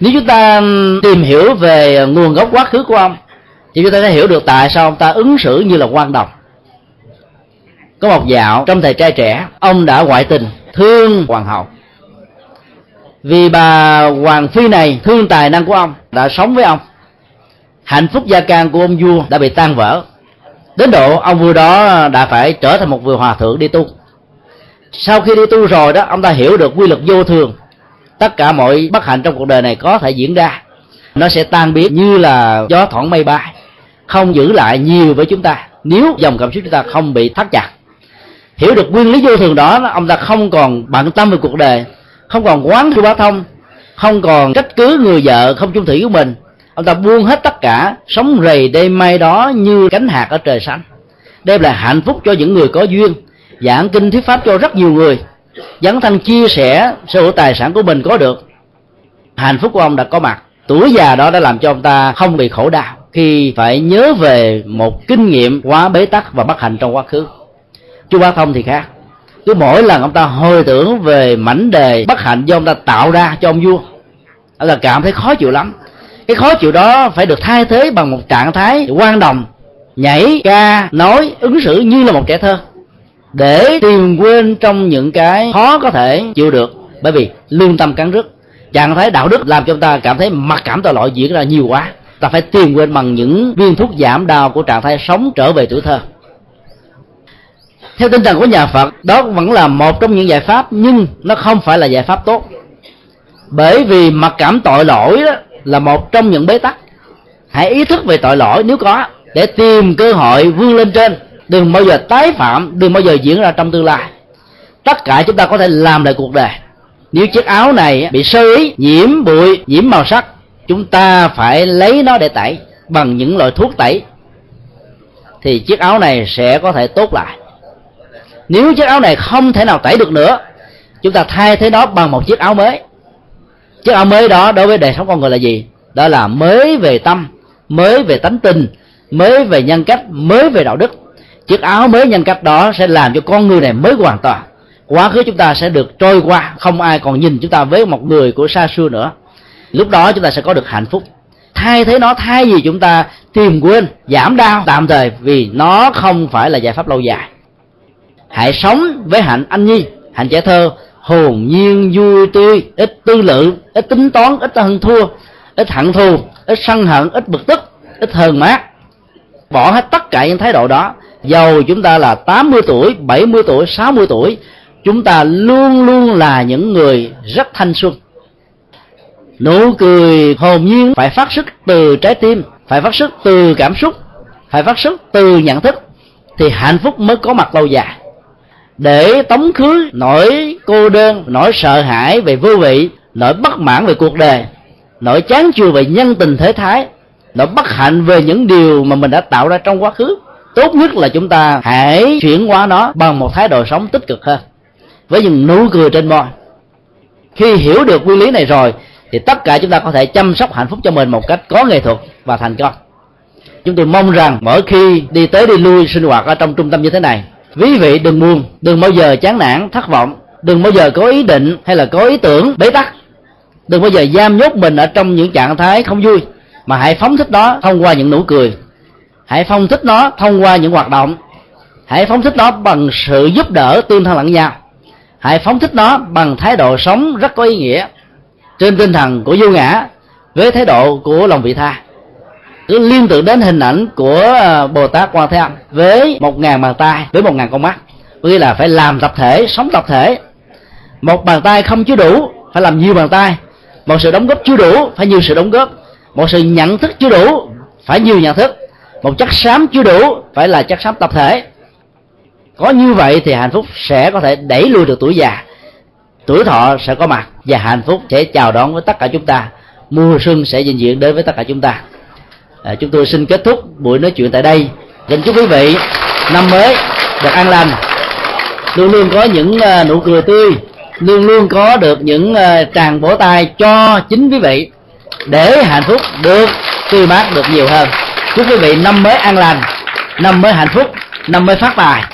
Nếu chúng ta tìm hiểu về nguồn gốc quá khứ của ông, thì chúng ta sẽ hiểu được tại sao ông ta ứng xử như là quan đồng. Có một dạo trong thời trai trẻ, ông đã ngoại tình, thương hoàng hậu. Vì bà hoàng phi này, thương tài năng của ông, đã sống với ông. Hạnh phúc gia can của ông vua đã bị tan vỡ. Đến độ ông vua đó đã phải trở thành một vị hòa thượng đi tu sau khi đi tu rồi đó, ông ta hiểu được quy luật vô thường. Tất cả mọi bất hạnh trong cuộc đời này có thể diễn ra. Nó sẽ tan biến như là gió thoảng mây bay, không giữ lại nhiều với chúng ta. Nếu dòng cảm xúc chúng ta không bị thắt chặt, hiểu được nguyên lý vô thường đó, ông ta không còn bận tâm về cuộc đời, không còn quán sư bá thông, không còn trách cứ người vợ không chung thủy của mình. Ông ta buông hết tất cả sống rầy đêm may đó như cánh hạt ở trời xanh, đem lại hạnh phúc cho những người có duyên giảng kinh thuyết pháp cho rất nhiều người. Dấn thân chia sẻ sở hữu tài sản của mình có được. Hạnh phúc của ông đã có mặt. Tuổi già đó đã làm cho ông ta không bị khổ đau khi phải nhớ về một kinh nghiệm quá bế tắc và bất hạnh trong quá khứ. Chú ba thông thì khác. Cứ mỗi lần ông ta hồi tưởng về mảnh đề bất hạnh do ông ta tạo ra cho ông vua, ông ta cảm thấy khó chịu lắm. Cái khó chịu đó phải được thay thế bằng một trạng thái quan đồng, nhảy, ca, nói, ứng xử như là một trẻ thơ để tìm quên trong những cái khó có thể chịu được. Bởi vì lương tâm cắn rứt trạng thái đạo đức làm cho chúng ta cảm thấy mặc cảm tội lỗi diễn ra nhiều quá. Ta phải tìm quên bằng những viên thuốc giảm đau của trạng thái sống trở về tuổi thơ. Theo tinh thần của nhà phật, đó vẫn là một trong những giải pháp, nhưng nó không phải là giải pháp tốt. Bởi vì mặc cảm tội lỗi đó là một trong những bế tắc. Hãy ý thức về tội lỗi nếu có, để tìm cơ hội vươn lên trên đừng bao giờ tái phạm, đừng bao giờ diễn ra trong tương lai. Tất cả chúng ta có thể làm lại cuộc đời. Nếu chiếc áo này bị sơ ý, nhiễm bụi, nhiễm màu sắc, chúng ta phải lấy nó để tẩy bằng những loại thuốc tẩy, thì chiếc áo này sẽ có thể tốt lại. Nếu chiếc áo này không thể nào tẩy được nữa, chúng ta thay thế nó bằng một chiếc áo mới. Chiếc áo mới đó đối với đời sống con người là gì? Đó là mới về tâm, mới về tánh tình, mới về nhân cách, mới về đạo đức chiếc áo mới nhân cách đó sẽ làm cho con người này mới hoàn toàn. Quá khứ chúng ta sẽ được trôi qua, không ai còn nhìn chúng ta với một người của xa xưa nữa. Lúc đó chúng ta sẽ có được hạnh phúc. Thay thế nó, thay vì chúng ta tìm quên, giảm đau, tạm thời, vì nó không phải là giải pháp lâu dài. Hãy sống với hạnh anh nhi, hạnh trẻ thơ, hồn nhiên, vui tươi, ít tư lượng ít tính toán, ít hơn thua, ít hận thù, ít sân hận, ít bực tức, ít hờn mát. Bỏ hết tất cả những thái độ đó dầu chúng ta là 80 tuổi 70 tuổi 60 tuổi, chúng ta luôn luôn là những người rất thanh xuân. Nụ cười hồn nhiên phải phát xuất từ trái tim, phải phát xuất từ cảm xúc, phải phát xuất từ nhận thức thì hạnh phúc mới có mặt lâu dài. Để tống khứ nỗi cô đơn, nỗi sợ hãi về vô vị, nỗi bất mãn về cuộc đời, nỗi chán chường về nhân tình thế thái, nỗi bất hạnh về những điều mà mình đã tạo ra trong quá khứ tốt nhất là chúng ta hãy chuyển hóa nó bằng một thái độ sống tích cực hơn. Với những nụ cười trên môi. Khi hiểu được nguyên lý này rồi, thì tất cả chúng ta có thể chăm sóc hạnh phúc cho mình một cách có nghệ thuật và thành công. Chúng tôi mong rằng mỗi khi đi tới đi lui sinh hoạt ở trong trung tâm như thế này, quý vị đừng buồn, đừng bao giờ chán nản, thất vọng, đừng bao giờ có ý định hay là có ý tưởng bế tắc. Đừng bao giờ giam nhốt mình ở trong những trạng thái không vui, mà hãy phóng thích đó thông qua những nụ cười hãy phóng thích nó thông qua những hoạt động. Hãy phóng thích nó bằng sự giúp đỡ tương thân lẫn nhau. Hãy phóng thích nó bằng thái độ sống rất có ý nghĩa, trên tinh thần của vô ngã, với thái độ của lòng vị tha. Cứ liên tưởng đến hình ảnh của ờ, bồ tát quan thế âm với một ngàn bàn tay, với một ngàn con mắt. Có nghĩa là phải làm tập thể, sống tập thể. Một bàn tay không chưa đủ, phải làm nhiều bàn tay. Một sự đóng góp chưa đủ, phải nhiều sự đóng góp. Một sự nhận thức chưa đủ, phải nhiều nhận thức một chất xám chưa đủ phải là chất xám tập thể. Có như vậy thì hạnh phúc sẽ có thể đẩy lùi được tuổi già. Tuổi thọ sẽ có mặt và hạnh phúc sẽ chào đón với tất cả chúng ta. Mùa xuân sẽ dình diện đến với tất cả chúng ta. À, chúng tôi xin kết thúc buổi nói chuyện tại đây. Kính chúc quý vị năm mới được an lành. Luôn luôn có những uh, nụ cười tươi. Luôn luôn có được những uh, tràng vỗ tay cho chính quý vị để hạnh phúc được tươi mát được nhiều hơn chúc quý vị năm mới an lành, năm mới hạnh phúc, năm mới phát tài.